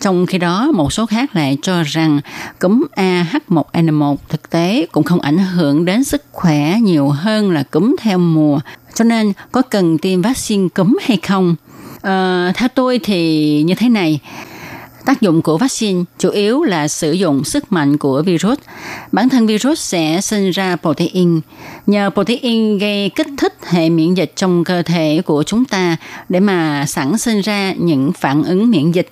C: trong khi đó một số khác lại cho rằng cúm AH1N1 thực tế cũng không ảnh hưởng đến sức khỏe nhiều hơn là cúm theo mùa. Cho nên có cần tiêm vaccine cúm hay không? Ờ, theo tôi thì như thế này, Tác dụng của vaccine chủ yếu là sử dụng sức mạnh của virus. Bản thân virus sẽ sinh ra protein. Nhờ protein gây kích thích hệ miễn dịch trong cơ thể của chúng ta để mà sản sinh ra những phản ứng miễn dịch.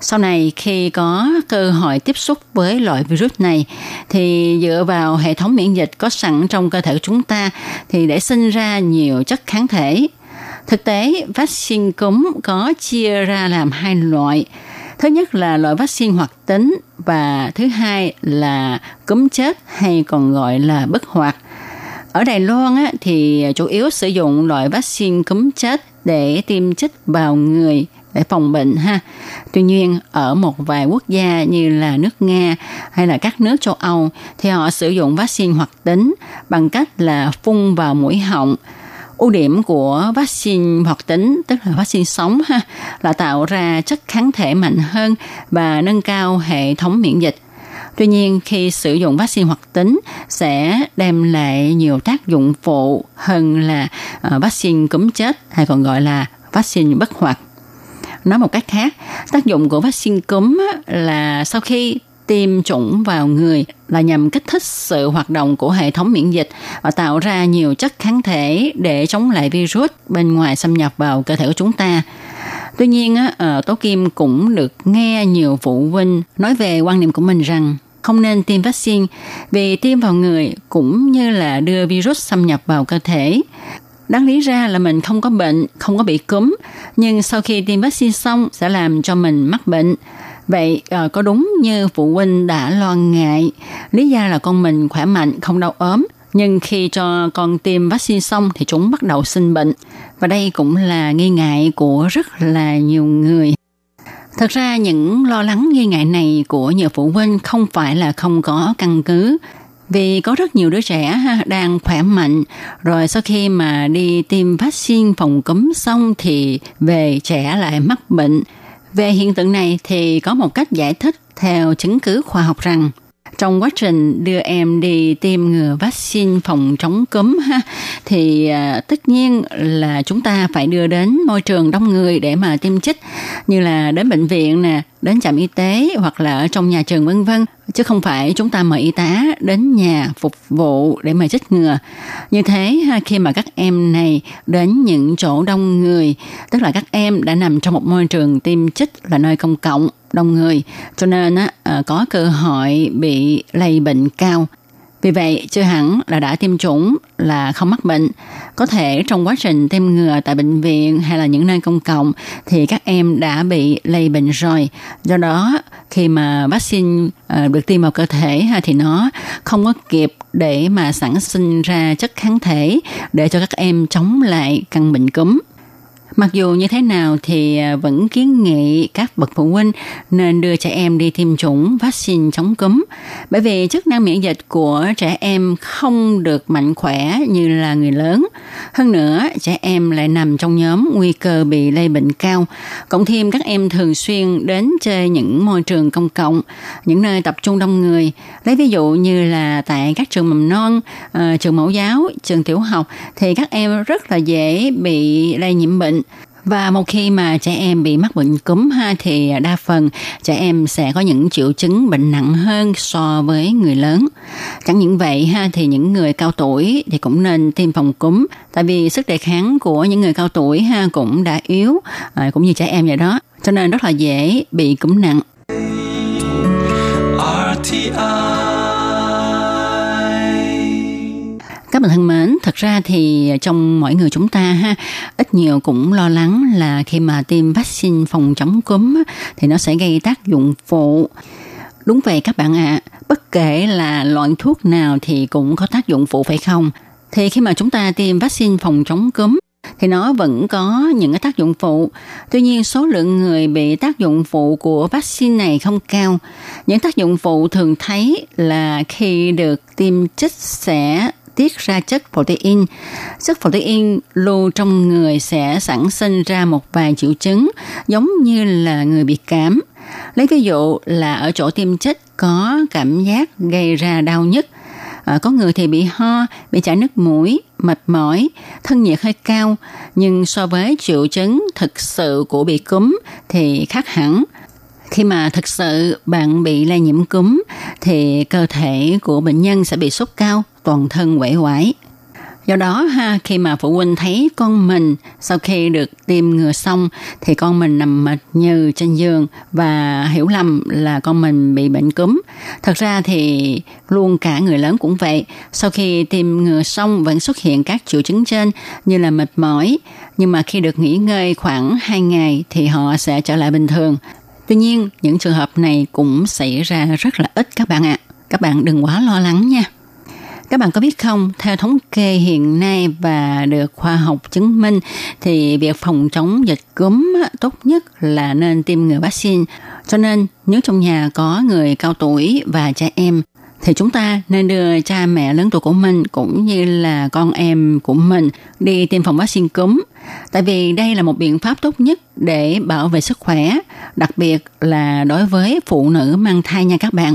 C: Sau này khi có cơ hội tiếp xúc với loại virus này thì dựa vào hệ thống miễn dịch có sẵn trong cơ thể của chúng ta thì để sinh ra nhiều chất kháng thể. Thực tế, vaccine cúm có chia ra làm hai loại – Thứ nhất là loại vaccine hoạt tính và thứ hai là cúm chết hay còn gọi là bất hoạt. Ở Đài Loan á, thì chủ yếu sử dụng loại vaccine cúm chết để tiêm chích vào người để phòng bệnh ha. Tuy nhiên ở một vài quốc gia như là nước Nga hay là các nước châu Âu thì họ sử dụng vaccine hoạt tính bằng cách là phun vào mũi họng ưu điểm của vaccine hoạt tính tức là vaccine sống ha là tạo ra chất kháng thể mạnh hơn và nâng cao hệ thống miễn dịch Tuy nhiên khi sử dụng vaccine hoạt tính sẽ đem lại nhiều tác dụng phụ hơn là ờ, vaccine cúm chết hay còn gọi là vaccine bất hoạt. Nói một cách khác, tác dụng của vaccine cúm là sau khi tiêm chủng vào người là nhằm kích thích sự hoạt động của hệ thống miễn dịch và tạo ra nhiều chất kháng thể để chống lại virus bên ngoài xâm nhập vào cơ thể của chúng ta. Tuy nhiên, ờ, Tố Kim cũng được nghe nhiều phụ huynh nói về quan niệm của mình rằng không nên tiêm vaccine vì tiêm vào người cũng như là đưa virus xâm nhập vào cơ thể. Đáng lý ra là mình không có bệnh, không có bị cúm, nhưng sau khi tiêm vaccine xong sẽ làm cho mình mắc bệnh. Vậy à, có đúng như phụ huynh đã lo ngại, lý do là con mình khỏe mạnh, không đau ốm, nhưng khi cho con tiêm vaccine xong thì chúng bắt đầu sinh bệnh. Và đây cũng là nghi ngại của rất là nhiều người. Thật ra những lo lắng nghi ngại này của nhiều phụ huynh không phải là không có căn cứ. Vì có rất nhiều đứa trẻ đang khỏe mạnh, rồi sau khi mà đi tiêm vaccine phòng cúm xong thì về trẻ lại mắc bệnh. Về hiện tượng này thì có một cách giải thích theo chứng cứ khoa học rằng trong quá trình đưa em đi tiêm ngừa vaccine phòng chống cúm ha, thì à, tất nhiên là chúng ta phải đưa đến môi trường đông người để mà tiêm chích, như là đến bệnh viện nè, đến trạm y tế hoặc là ở trong nhà trường, vân vân. Chứ không phải chúng ta mời y tá đến nhà phục vụ để mà chích ngừa. Như thế khi mà các em này đến những chỗ đông người, tức là các em đã nằm trong một môi trường tiêm chích là nơi công cộng đông người cho nên á, ờ, có cơ hội bị lây bệnh cao vì vậy, chưa hẳn là đã tiêm chủng là không mắc bệnh. Có thể trong quá trình tiêm ngừa tại bệnh viện hay là những nơi công cộng thì các em đã bị lây bệnh rồi. Do đó, khi mà vaccine ờ, được tiêm vào cơ thể thì nó không có kịp để mà sản sinh ra chất kháng thể để cho các em chống lại căn bệnh cúm. Mặc dù như thế nào thì à, vẫn kiến nghị các bậc phụ huynh nên đưa trẻ em đi tiêm chủng vaccine chống cúm bởi vì chức năng miễn dịch của trẻ em không được mạnh khỏe như là người lớn. Hơn nữa, trẻ em lại nằm trong nhóm nguy cơ bị lây bệnh cao. Cộng thêm các em thường xuyên đến chơi những môi trường công cộng, những nơi tập trung đông người. Lấy ví dụ như là tại các trường mầm non, ờ, trường mẫu giáo, trường tiểu học thì các em rất là dễ bị lây nhiễm bệnh và một khi mà trẻ em bị mắc bệnh cúm ha thì đa phần trẻ em sẽ có những triệu chứng bệnh nặng hơn so với người lớn. Chẳng những vậy ha thì những người cao tuổi thì cũng nên tiêm phòng cúm tại vì sức đề kháng của những người cao tuổi ha cũng đã yếu à, cũng như trẻ em vậy đó. Cho nên rất là dễ bị cúm nặng. Các bạn thân mến, thật ra thì trong mỗi người chúng ta ha, ít nhiều cũng lo lắng là khi mà tiêm vaccine phòng chống cúm thì nó sẽ gây tác dụng phụ. Đúng vậy các bạn ạ, à, bất kể là loại thuốc nào thì cũng có tác dụng phụ phải không? Thì khi mà chúng ta tiêm vaccine phòng chống cúm thì nó vẫn có những cái tác dụng phụ. Tuy nhiên số lượng người bị tác dụng phụ của vaccine này không cao. Những tác dụng phụ thường thấy là khi được tiêm chích sẽ tiết ra chất protein. Chất protein lưu trong người sẽ sản sinh ra một vài triệu chứng giống như là người bị cảm. Lấy ví dụ là ở chỗ tiêm chích có cảm giác gây ra đau nhức, à, có người thì bị ho, bị chảy nước mũi, mệt mỏi, thân nhiệt hơi cao, nhưng so với triệu chứng thực sự của bị cúm thì khác hẳn. Khi mà thực sự bạn bị lây nhiễm cúm thì cơ thể của bệnh nhân sẽ bị sốt cao, toàn thân quể quải. Do đó ha, khi mà phụ huynh thấy con mình sau khi được tiêm ngừa xong thì con mình nằm mệt như trên giường và hiểu lầm là con mình bị bệnh cúm. Thật ra thì luôn cả người lớn cũng vậy. Sau khi tiêm ngừa xong vẫn xuất hiện các triệu chứng trên như là mệt mỏi. Nhưng mà khi được nghỉ ngơi khoảng 2 ngày thì họ sẽ trở lại bình thường. Tuy nhiên, những trường hợp này cũng xảy ra rất là ít các bạn ạ. À. Các bạn đừng quá lo lắng nha. Các bạn có biết không, theo thống kê hiện nay và được khoa học chứng minh thì việc phòng chống dịch cúm tốt nhất là nên tiêm ngừa vaccine. Cho nên nếu trong nhà có người cao tuổi và trẻ em thì chúng ta nên đưa cha mẹ lớn tuổi của mình cũng như là con em của mình đi tiêm phòng vaccine cúm. Tại vì đây là một biện pháp tốt nhất để bảo vệ sức khỏe, đặc biệt là đối với phụ nữ mang thai nha các bạn.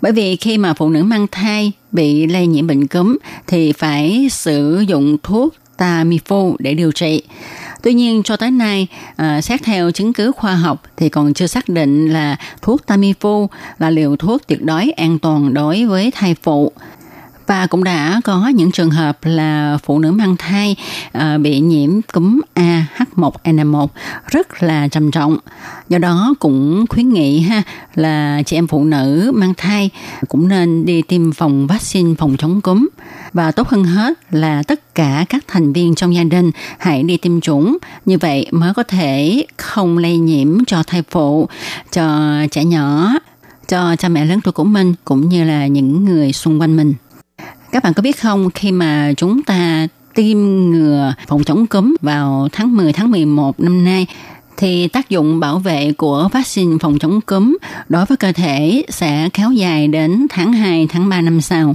C: Bởi vì khi mà phụ nữ mang thai bị lây nhiễm bệnh cúm thì phải sử dụng thuốc Tamiflu để điều trị. Tuy nhiên cho tới nay, à, xét theo chứng cứ khoa học thì còn chưa xác định là thuốc Tamiflu là liều thuốc tuyệt đối an toàn đối với thai phụ và cũng đã có những trường hợp là phụ nữ mang thai uh, bị nhiễm cúm AH1N1 rất là trầm trọng. Do đó cũng khuyến nghị ha là chị em phụ nữ mang thai cũng nên đi tiêm phòng vaccine phòng chống cúm. Và tốt hơn hết là tất cả các thành viên trong gia đình hãy đi tiêm chủng. Như vậy mới có thể không lây nhiễm cho thai phụ cho trẻ nhỏ cho cha mẹ lớn tuổi của mình cũng như là những người xung quanh mình các bạn có biết không khi mà chúng ta tiêm ngừa phòng chống cúm vào tháng 10 tháng 11 năm nay thì tác dụng bảo vệ của vaccine phòng chống cúm đối với cơ thể sẽ kéo dài đến tháng 2, tháng 3 năm sau.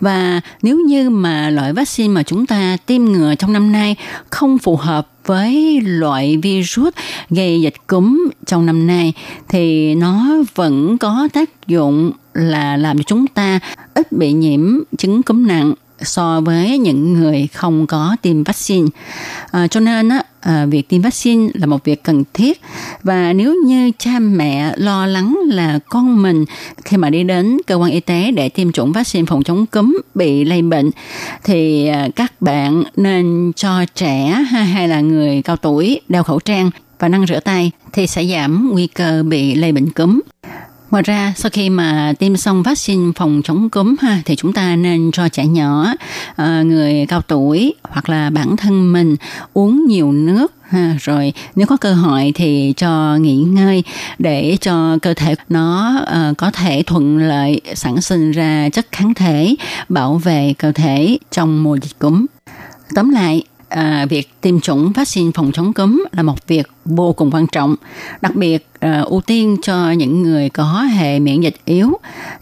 C: Và nếu như mà loại vaccine mà chúng ta tiêm ngừa trong năm nay không phù hợp với loại virus gây dịch cúm trong năm nay thì nó vẫn có tác dụng là làm cho chúng ta ít bị nhiễm chứng cúm nặng so với những người không có tiêm vaccine. À, cho nên á, à, việc tiêm vaccine là một việc cần thiết và nếu như cha mẹ lo lắng là con mình khi mà đi đến cơ quan y tế để tiêm chủng vaccine phòng chống cúm bị lây bệnh thì à, các bạn nên cho trẻ hay là người cao tuổi đeo khẩu trang và năng rửa tay thì sẽ giảm nguy cơ bị lây bệnh cúm. Ngoài ra, sau khi mà tiêm xong vaccine phòng chống cúm ha, thì chúng ta nên cho trẻ nhỏ, ờ, người cao tuổi hoặc là bản thân mình uống nhiều nước ha, rồi nếu có cơ hội thì cho nghỉ ngơi để cho cơ thể nó uh, có thể thuận lợi sản sinh ra chất kháng thể bảo vệ cơ thể trong mùa dịch cúm. Tóm lại, à, việc tiêm chủng vaccine phòng chống cúm là một việc vô cùng quan trọng, đặc biệt à, ưu tiên cho những người có hệ miễn dịch yếu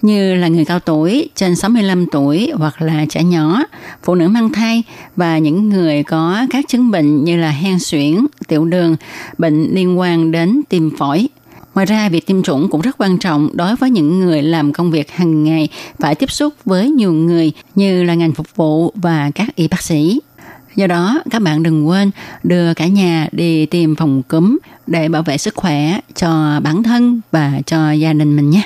C: như là người cao tuổi trên 65 tuổi hoặc là trẻ nhỏ, phụ nữ mang thai và những người có các chứng bệnh như là hen suyễn, tiểu đường, bệnh liên quan đến tim phổi. Ngoài ra, việc tiêm chủng cũng rất quan trọng đối với những người làm công việc hàng ngày phải tiếp xúc với nhiều người như là ngành phục vụ và các y bác sĩ. Do đó, các bạn đừng quên đưa cả nhà đi tiêm phòng cúm để bảo vệ sức khỏe cho bản thân và cho gia đình mình nhé.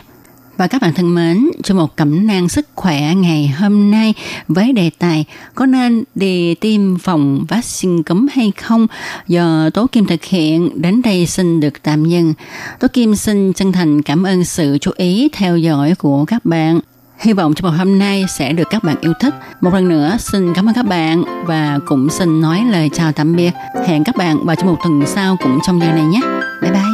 C: Và các bạn thân mến, cho một cẩm nang sức khỏe ngày hôm nay với đề tài có nên đi tiêm phòng vaccine cúm hay không do Tố Kim thực hiện đến đây xin được tạm dừng. Tố Kim xin chân thành cảm ơn sự chú ý theo dõi của các bạn. Hy vọng trong một hôm nay sẽ được các bạn yêu thích. Một lần nữa, xin cảm ơn các bạn và cũng xin nói lời chào tạm biệt. Hẹn các bạn vào trong một tuần sau cũng trong giờ này nhé. Bye bye.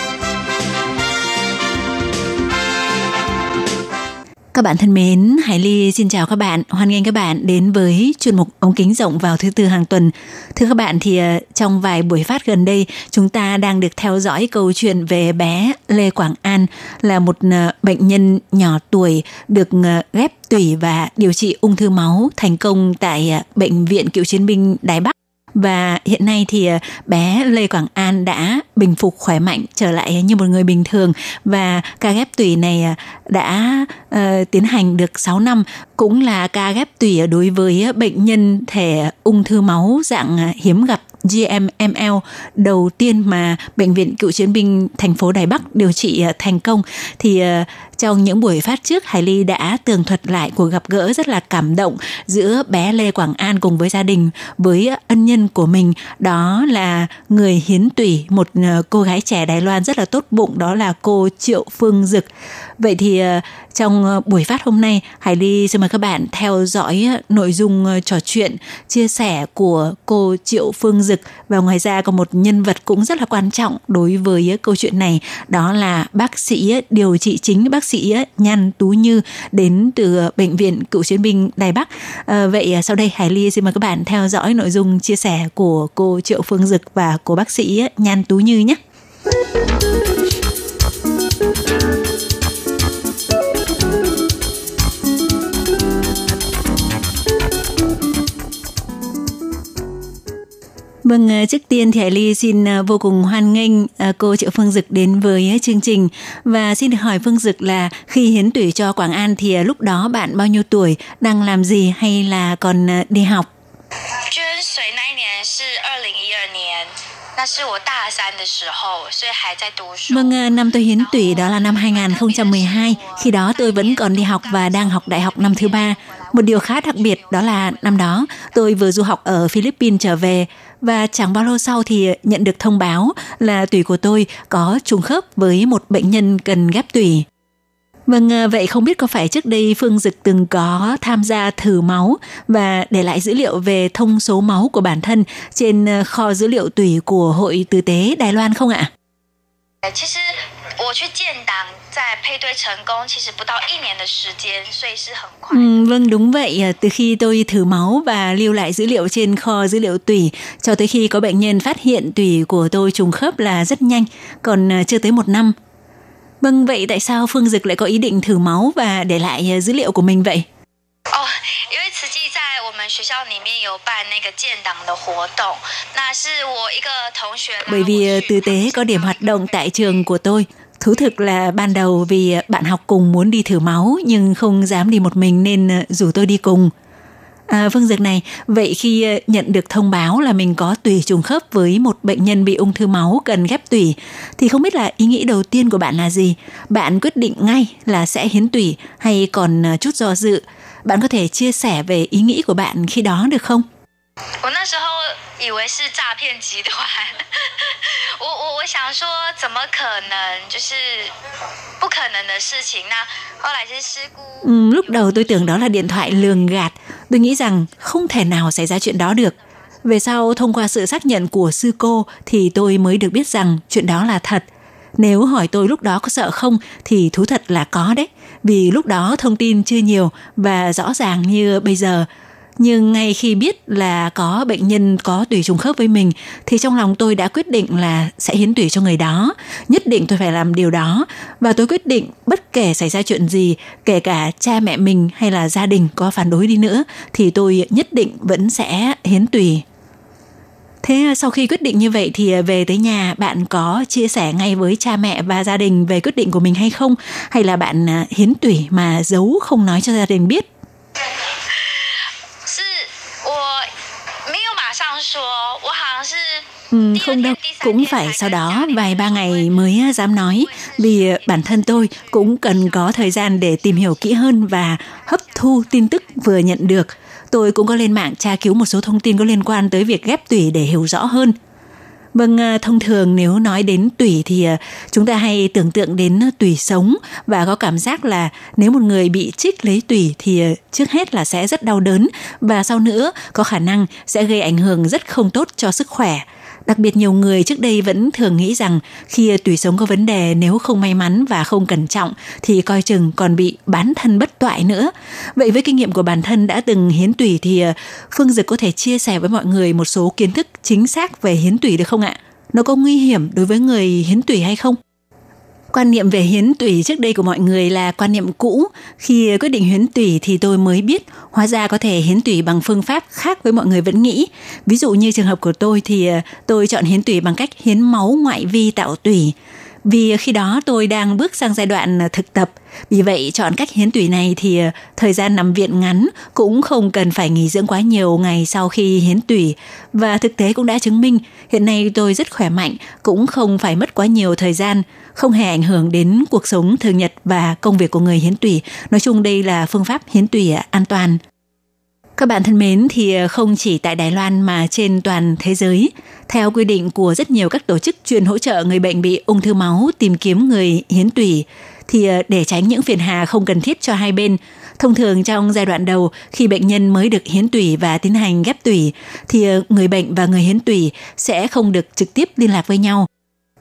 F: Các bạn thân mến, Hải Ly xin chào các bạn. Hoan nghênh các bạn đến với chuyên mục ống kính rộng vào thứ tư hàng tuần. Thưa các bạn thì ờ, trong vài buổi phát gần đây, chúng ta đang được theo dõi câu chuyện về bé Lê Quảng An là một ờ, bệnh nhân nhỏ tuổi được ờ, ghép tủy và điều trị ung thư máu thành công tại bệnh viện Cựu chiến binh Đài Bắc và hiện nay thì ờ, bé Lê Quảng An đã bình phục khỏe mạnh trở lại như một người bình thường. Và ca ghép tủy này ờ, đã uh, tiến hành được 6 năm cũng là ca ghép tủy đối với bệnh nhân thể ung thư máu dạng hiếm gặp GMML đầu tiên mà bệnh viện cựu chiến binh thành phố Đài Bắc điều trị thành công. Thì trong những buổi phát trước, Hải Ly đã tường thuật lại cuộc gặp gỡ rất là cảm động giữa bé Lê Quảng An cùng với gia đình với ân nhân của mình. Đó là người hiến tủy, một ờ, cô gái trẻ Đài Loan rất là tốt bụng, đó là cô Triệu Phương Dực. Vậy thì ờ, trong ờ, buổi phát hôm nay, Hải Ly xin mời các bạn theo dõi nội dung trò chuyện, chia sẻ của cô Triệu Phương Dực và ngoài ra còn một nhân vật cũng rất là quan trọng đối với câu chuyện này, đó là bác sĩ điều trị chính bác sĩ sĩ Nhan Tú Như đến từ ờ, bệnh viện cựu chiến binh Đài Bắc. À, vậy ờ, sau đây Hải Ly xin mời các bạn theo dõi nội dung chia sẻ của cô Triệu Phương Dực và của bác sĩ Nhan Tú Như nhé. Vâng, ờ, trước tiên thì Hải Ly xin ờ, vô cùng hoan nghênh ờ, cô Triệu Phương Dực đến với chương trình và xin hỏi Phương Dực là khi hiến tủy cho Quảng An thì lúc đó bạn bao nhiêu tuổi, đang làm gì hay là còn đi học? Vâng, năm tôi hiến tủy đó là năm 2012, khi đó tôi vẫn còn đi học và đang học đại học năm thứ ba. Một điều khá đặc biệt đó là năm đó tôi vừa du học ở Philippines trở về và chẳng bao lâu sau thì nhận được thông báo là tủy của tôi có trùng khớp với một bệnh nhân cần ghép tủy. Vâng, à, vậy không biết có phải trước đây Phương Dực từng có tham gia thử máu và để lại dữ liệu về thông số máu của bản thân trên à, kho dữ liệu tủy của Hội Tử tế Đài Loan không ạ? À, 其实我去建档在配对成功，其实不到一年的时间，所以是很快。Ừ, vâng đúng vậy. À, từ khi tôi thử máu và lưu lại dữ liệu trên kho dữ liệu tủy cho tới khi có bệnh nhân phát hiện tủy của tôi trùng khớp là rất nhanh, còn à, chưa tới một năm. Vâng, vậy tại sao Phương Dực lại có ý định thử máu và để lại à, dữ liệu của mình vậy? 哦，因为慈济在我们学校里面有办那个建档的活动，那是我一个同学。Bởi vì tư tế có điểm hoạt động tại trường của tôi. Thú thực là ban đầu vì bạn học cùng muốn đi thử máu nhưng không dám đi một mình nên rủ tôi đi cùng. À, vâng Dược này, vậy khi nhận được thông báo là mình có tùy trùng khớp với một bệnh nhân bị ung thư máu cần ghép tủy, thì không biết là ý nghĩ đầu tiên của bạn là gì? Bạn quyết định ngay là sẽ hiến tủy hay còn chút do dự? Bạn có thể chia sẻ về ý nghĩ của bạn khi đó được không? 我那时候 以为是诈骗集团，我我我想说怎么可能，就是不可能的事情。那后来是事故。Ừ, lúc đầu tôi tưởng đó là điện thoại lường gạt. Tôi nghĩ rằng không thể nào xảy ra chuyện đó được. Về sau thông qua sự xác nhận của sư cô thì tôi mới được biết rằng chuyện đó là thật. Nếu hỏi tôi lúc đó có sợ không thì thú thật là có đấy. Vì lúc đó thông tin chưa nhiều và rõ ràng như bây giờ. nhưng ngay khi biết là có bệnh nhân có tủy trùng khớp với mình thì trong lòng tôi đã quyết định là sẽ hiến tủy cho người đó. Nhất định tôi phải làm điều đó và tôi quyết định bất kể xảy ra chuyện gì, kể cả cha mẹ mình hay là gia đình có phản đối đi nữa thì tôi nhất định vẫn sẽ hiến tủy Thế sau khi quyết định như vậy thì về tới nhà bạn có chia sẻ ngay với cha mẹ và gia đình về quyết định của mình hay không? Hay là bạn à, hiến tủy mà giấu không nói cho gia đình biết? Ừ, không đâu. cũng phải sau đó vài ba ngày mới dám nói vì bản thân tôi cũng cần có thời gian để tìm hiểu kỹ hơn và hấp thu tin tức vừa nhận được. Tôi cũng có lên mạng tra cứu một số thông tin có liên quan tới việc ghép tủy để hiểu rõ hơn. Vâng, ờ, thông thường nếu nói đến tủy thì ờ, chúng ta hay tưởng tượng đến ờ, tủy sống và có cảm giác là nếu một người bị trích lấy tủy thì trước hết là sẽ rất đau đớn và sau nữa có khả năng sẽ gây ảnh hưởng rất không tốt cho sức khỏe. Đặc biệt nhiều người trước đây vẫn thường nghĩ rằng khi tủy sống có vấn đề nếu không may mắn và không cẩn trọng thì coi chừng còn bị bán thân bất toại nữa. Vậy với kinh nghiệm của bản thân đã từng hiến tủy thì ờ, Phương Dực có thể chia sẻ với mọi người một số kiến thức chính xác về hiến tủy được không ạ? Nó có nguy hiểm đối với người hiến tủy hay không? Quan niệm về hiến tủy trước đây của mọi người là quan niệm cũ. Khi quyết định hiến tủy thì tôi mới biết, hóa ra có thể hiến tủy bằng phương pháp khác với mọi người vẫn nghĩ. Ví dụ như trường hợp của tôi thì ờ, tôi chọn hiến tủy bằng cách hiến máu ngoại vi tạo tủy vì khi đó tôi đang bước sang giai đoạn ờ, thực tập. Vì vậy chọn cách hiến tủy này thì ờ, thời gian nằm viện ngắn cũng không cần phải nghỉ dưỡng quá nhiều ngày sau khi hiến tủy và thực tế cũng đã chứng minh hiện nay tôi rất khỏe mạnh, cũng không phải mất quá nhiều thời gian, không hề ảnh hưởng đến cuộc sống thường nhật và công việc của người hiến tủy. Nói chung đây là phương pháp hiến tủy ờ, an toàn. Các bạn thân mến, thì ờ, không chỉ tại Đài Loan mà trên toàn thế giới, theo quy định của rất nhiều các tổ chức chuyên hỗ trợ người bệnh bị ung thư máu tìm kiếm người hiến tủy, thì ờ, để tránh những phiền hà không cần thiết cho hai bên, thông thường trong giai đoạn đầu khi bệnh nhân mới được hiến tủy và tiến hành ghép tủy, thì ờ, người bệnh và người hiến tủy sẽ không được trực tiếp liên lạc với nhau.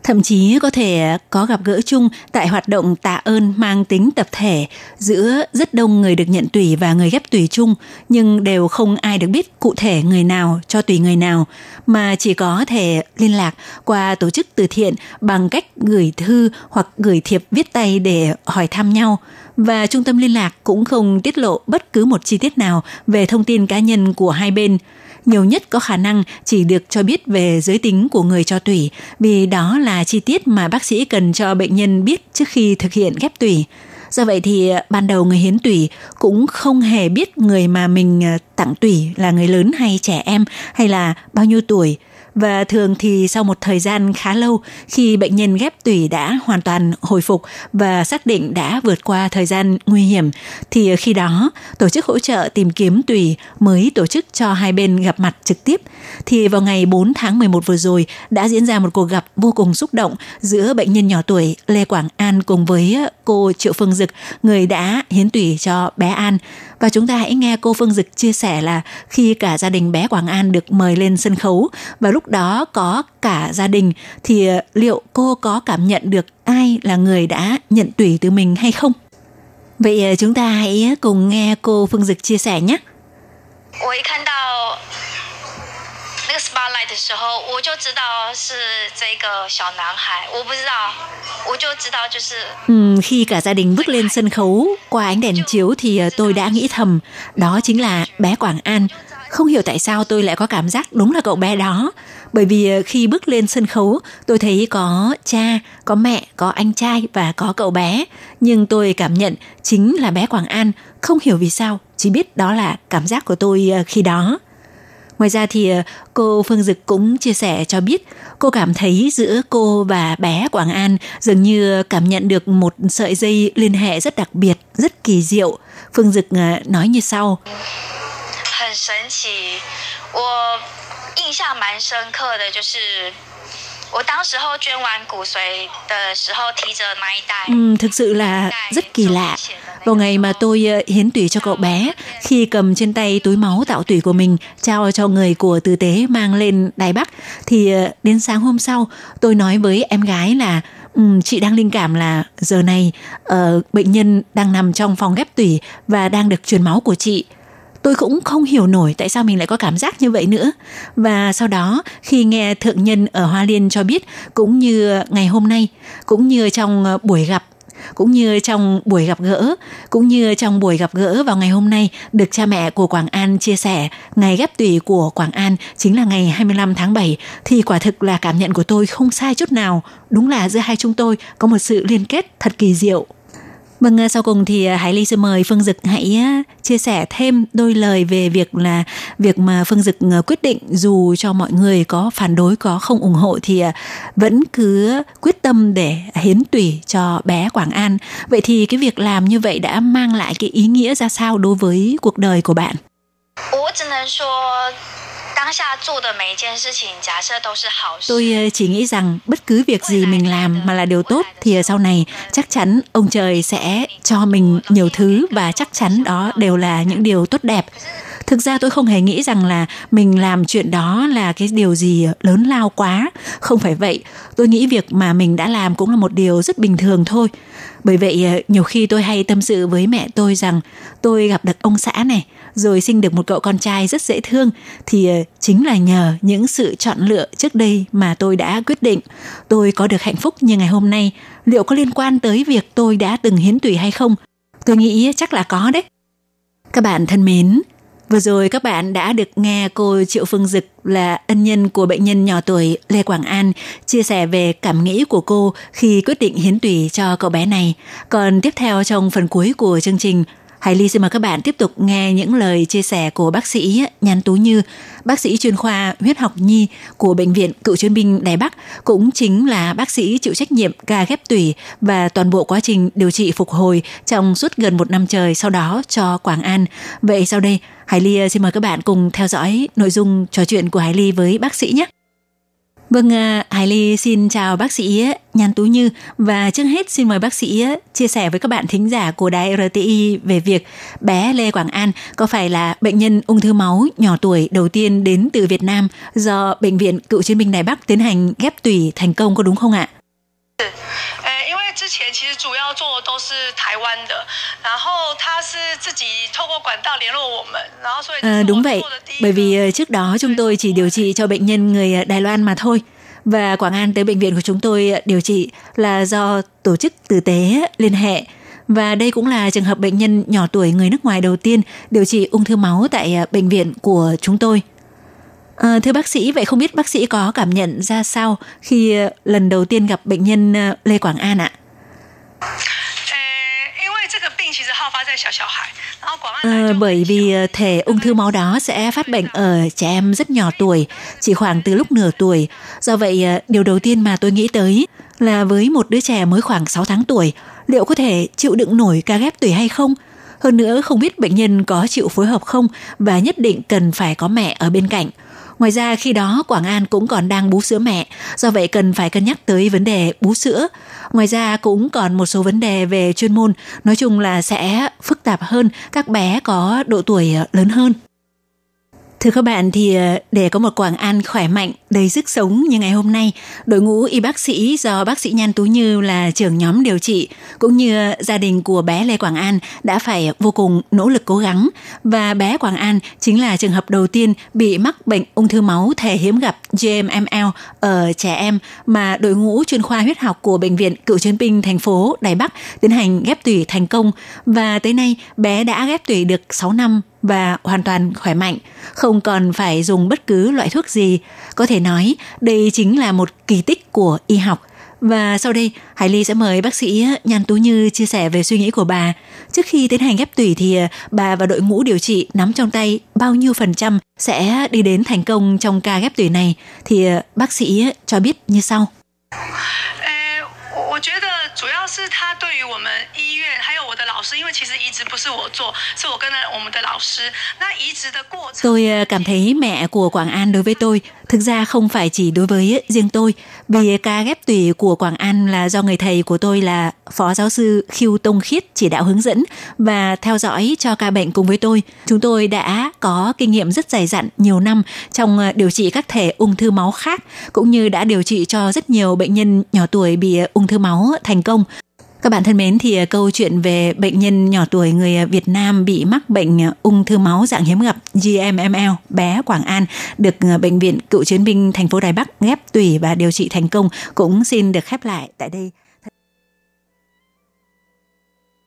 F: Thậm chí có thể có gặp gỡ chung tại hoạt động tạ ơn mang tính tập thể giữa rất đông người được nhận tùy và người ghép tùy chung, nhưng đều không ai được biết cụ thể người nào cho tùy người nào, mà chỉ có thể liên lạc qua tổ chức từ thiện bằng cách gửi thư hoặc gửi thiệp viết tay để hỏi thăm nhau. Và trung tâm liên lạc cũng không tiết lộ bất cứ một chi tiết nào về thông tin cá nhân của hai bên – nhiều nhất có khả năng chỉ được cho biết về giới tính của người cho tủy, vì đó là chi tiết mà bác sĩ cần cho bệnh nhân biết trước khi thực hiện ghép tủy. Do vậy thì ờ, ban đầu người hiến tủy cũng không hề biết người mà mình ờ, tặng tủy là người lớn hay trẻ em hay là bao nhiêu tuổi và thường thì sau một thời gian khá lâu, khi bệnh nhân ghép tủy đã hoàn toàn hồi phục và xác định đã vượt qua thời gian nguy hiểm, thì khi đó, tổ chức hỗ trợ tìm kiếm tủy mới tổ chức cho hai bên gặp mặt trực tiếp. Thì vào ngày 4 tháng 11 vừa rồi, đã diễn ra một cuộc gặp vô cùng xúc động giữa bệnh nhân nhỏ tuổi Lê Quảng An cùng với cô Triệu Phương Dực, người đã hiến tủy cho bé An. và chúng ta hãy nghe cô Phương Dực chia sẻ là khi cả gia đình bé Quảng An được mời lên sân khấu và lúc đó có cả gia đình thì ờ, liệu cô có cảm nhận được ai là người đã nhận tùy từ mình hay không? Vậy ờ, chúng ta hãy cùng nghe cô Phương Dực chia sẻ nhé.
G: 我一看到那个 spotlight 的时候，我就知道是这个小男孩。我不知道，我就知道就是。
F: Ừ, khi cả gia đình bước lên sân khấu qua ánh đèn chiếu thì ờ, tôi đã nghĩ thầm đó chính là bé Quảng An. Không hiểu tại sao tôi lại có cảm giác đúng là cậu bé đó. Bởi vì ờ, khi bước lên sân khấu, tôi thấy có cha, có mẹ, có anh trai và có cậu bé. Nhưng tôi cảm nhận chính là bé Quảng An. Không hiểu vì sao, chỉ biết đó là cảm giác của tôi ờ, khi đó. Ngoài ra thì ờ, cô Phương Dực cũng chia sẻ cho biết cô cảm thấy giữa cô và bé Quảng An dường như cảm nhận được một sợi dây liên hệ rất đặc biệt, rất kỳ diệu. Phương Dực nói như sau.
G: 很神奇，我印象蛮深刻的就是。我当时候捐完骨髓的时候提着那一袋。
F: Ừ, thực sự là rất kỳ lạ. Vào ngày mà tôi ờ, hiến tủy cho cậu bé, khi cầm trên tay túi máu tạo tủy của mình trao cho người của tử tế mang lên Đài Bắc, thì ờ, đến sáng hôm sau tôi nói với em gái là um, chị đang linh cảm là giờ này uh, bệnh nhân đang nằm trong phòng ghép tủy và đang được truyền máu của chị tôi cũng không hiểu nổi tại sao mình lại có cảm giác như vậy nữa. Và sau đó khi nghe thượng nhân ở Hoa Liên cho biết cũng như ngày hôm nay, cũng như trong buổi gặp cũng như trong buổi gặp gỡ, cũng như trong buổi gặp gỡ vào ngày hôm nay được cha mẹ của Quảng An chia sẻ, ngày ghép tùy của Quảng An chính là ngày 25 tháng 7 thì quả thực là cảm nhận của tôi không sai chút nào, đúng là giữa hai chúng tôi có một sự liên kết thật kỳ diệu. Vâng, sau cùng thì Hải Ly xin mời Phương Dực hãy chia sẻ thêm đôi lời về việc là việc mà Phương Dực quyết định dù cho mọi người có phản đối có không ủng hộ thì vẫn cứ quyết tâm để hiến tủy cho bé Quảng An. Vậy thì cái việc làm như vậy đã mang lại cái ý nghĩa ra sao đối với cuộc đời của bạn?
G: 我只能说，
F: Tôi ờ, chỉ nghĩ rằng bất cứ việc gì mình làm mà là điều tốt thì ở sau này chắc chắn ông trời sẽ cho mình nhiều thứ và chắc chắn đó đều là những điều tốt đẹp. Thực ra tôi không hề nghĩ rằng là mình làm chuyện đó là cái điều gì lớn lao quá. Không phải vậy. Tôi nghĩ việc mà mình đã làm cũng là một điều rất bình thường thôi. Bởi vậy ờ, nhiều khi tôi hay tâm sự với mẹ tôi rằng tôi gặp được ông xã này rồi sinh được một cậu con trai rất dễ thương thì ờ, chính là nhờ những sự chọn lựa trước đây mà tôi đã quyết định. Tôi có được hạnh phúc như ngày hôm nay liệu có liên quan tới việc tôi đã từng hiến tủy hay không? Tôi nghĩ chắc là có đấy. Các bạn thân mến, Vừa rồi các bạn đã được nghe cô Triệu Phương Dực là ân nhân của bệnh nhân nhỏ tuổi Lê Quảng An chia sẻ về cảm nghĩ của cô khi quyết định hiến tủy cho cậu bé này. Còn tiếp theo trong phần cuối của chương trình, Hải Ly xin mời các bạn tiếp tục nghe những lời chia sẻ của bác sĩ Nhan Tú Như, bác sĩ chuyên khoa huyết học nhi của Bệnh viện Cựu chiến binh Đài Bắc, cũng chính là bác sĩ chịu trách nhiệm ca ghép tủy và toàn bộ quá trình điều trị phục hồi trong suốt gần một năm trời sau đó cho Quảng An. Vậy sau đây, Hải Ly xin mời các bạn cùng theo dõi nội dung trò chuyện của Hải Ly với bác sĩ nhé. Vâng, à, Hải Ly xin chào bác sĩ Nhan Tú Như và trước hết xin mời bác sĩ chia sẻ với các bạn thính giả của đài RTI về việc bé Lê Quảng An có phải là bệnh nhân ung thư máu nhỏ tuổi đầu tiên đến từ Việt Nam do Bệnh viện Cựu chiến binh Đài Bắc tiến hành ghép tủy thành công có đúng không ạ?
H: 因为之前其实主要做的都是台湾的，然后他是自己透过管道联络我们，然后所以
F: À, đúng vậy, bởi vì trước đó chúng tôi chỉ điều trị cho bệnh nhân người Đài Loan mà thôi. Và Quảng An tới bệnh viện của chúng tôi điều trị là do tổ chức tử tế liên hệ. Và đây cũng là trường hợp bệnh nhân nhỏ tuổi người nước ngoài đầu tiên điều trị ung thư máu tại bệnh viện của chúng tôi. À, thưa bác sĩ, vậy không biết bác sĩ có cảm nhận ra sao khi lần đầu tiên gặp bệnh nhân Lê Quảng An ạ? À, bởi vì thể ung thư máu đó sẽ phát bệnh ở trẻ em rất nhỏ tuổi, chỉ khoảng từ lúc nửa tuổi. Do vậy, điều đầu tiên mà tôi nghĩ tới là với một đứa trẻ mới khoảng 6 tháng tuổi, liệu có thể chịu đựng nổi ca ghép tủy hay không? Hơn nữa không biết bệnh nhân có chịu phối hợp không và nhất định cần phải có mẹ ở bên cạnh. Ngoài ra khi đó Quảng An cũng còn đang bú sữa mẹ, do vậy cần phải cân nhắc tới vấn đề bú sữa. Ngoài ra cũng còn một số vấn đề về chuyên môn, nói chung là sẽ phức tạp hơn các bé có độ tuổi lớn hơn. Thưa các bạn thì ờ, để có một Quảng An khỏe mạnh, đầy sức sống như ngày hôm nay, đội ngũ y bác sĩ do bác sĩ Nhan Tú Như là trưởng nhóm điều trị cũng như gia đình của bé Lê Quảng An đã phải vô cùng nỗ lực cố gắng. Và bé Quảng An chính là trường hợp đầu tiên bị mắc bệnh ung thư máu thể hiếm gặp GMML ở trẻ em mà đội ngũ chuyên khoa huyết học của bệnh viện Cựu chiến binh thành phố Đài Bắc tiến hành ghép tủy thành công. Và tới nay bé đã ghép tủy được 6 năm và hoàn toàn khỏe mạnh, không còn phải dùng bất cứ loại thuốc gì. Có thể nói đây chính là một kỳ tích của y học. Và sau đây, Hải Ly sẽ mời bác sĩ ờ, Nhan Tú Như chia sẻ về suy nghĩ của bà. Trước khi tiến hành ghép tủy thì ờ, bà và đội ngũ điều trị nắm trong tay bao nhiêu phần trăm sẽ đi đến thành công trong ca ghép tủy này thì ờ, bác sĩ cho biết như sau.
H: 我觉得主要是他对于我们医院还有我的老师，因为其实移植不是我做，是我跟了我们的老师。那移植的过程
F: ，Tôi cảm thấy mẹ của Quảng An đối với tôi thực ra không phải chỉ đối với riêng tôi, vì ca ghép tủy của Quảng An là do người thầy của tôi là phó giáo sư Khiêu Tông Khiết chỉ đạo hướng dẫn và theo dõi cho ca bệnh cùng với tôi. Chúng tôi đã có kinh nghiệm rất dày dặn nhiều năm trong ờ, điều trị các thể ung thư máu khác, cũng như đã điều trị cho rất nhiều bệnh nhân nhỏ tuổi bị ờ, ung thư máu thành công. Các bạn thân mến, thì à, câu chuyện về bệnh nhân nhỏ tuổi người à, Việt Nam bị mắc bệnh à, ung thư máu dạng hiếm gặp GMML bé Quảng An, được bệnh viện Cựu chiến binh thành phố Đài Bắc ghép tủy và điều trị thành công, cũng xin được khép lại tại đây.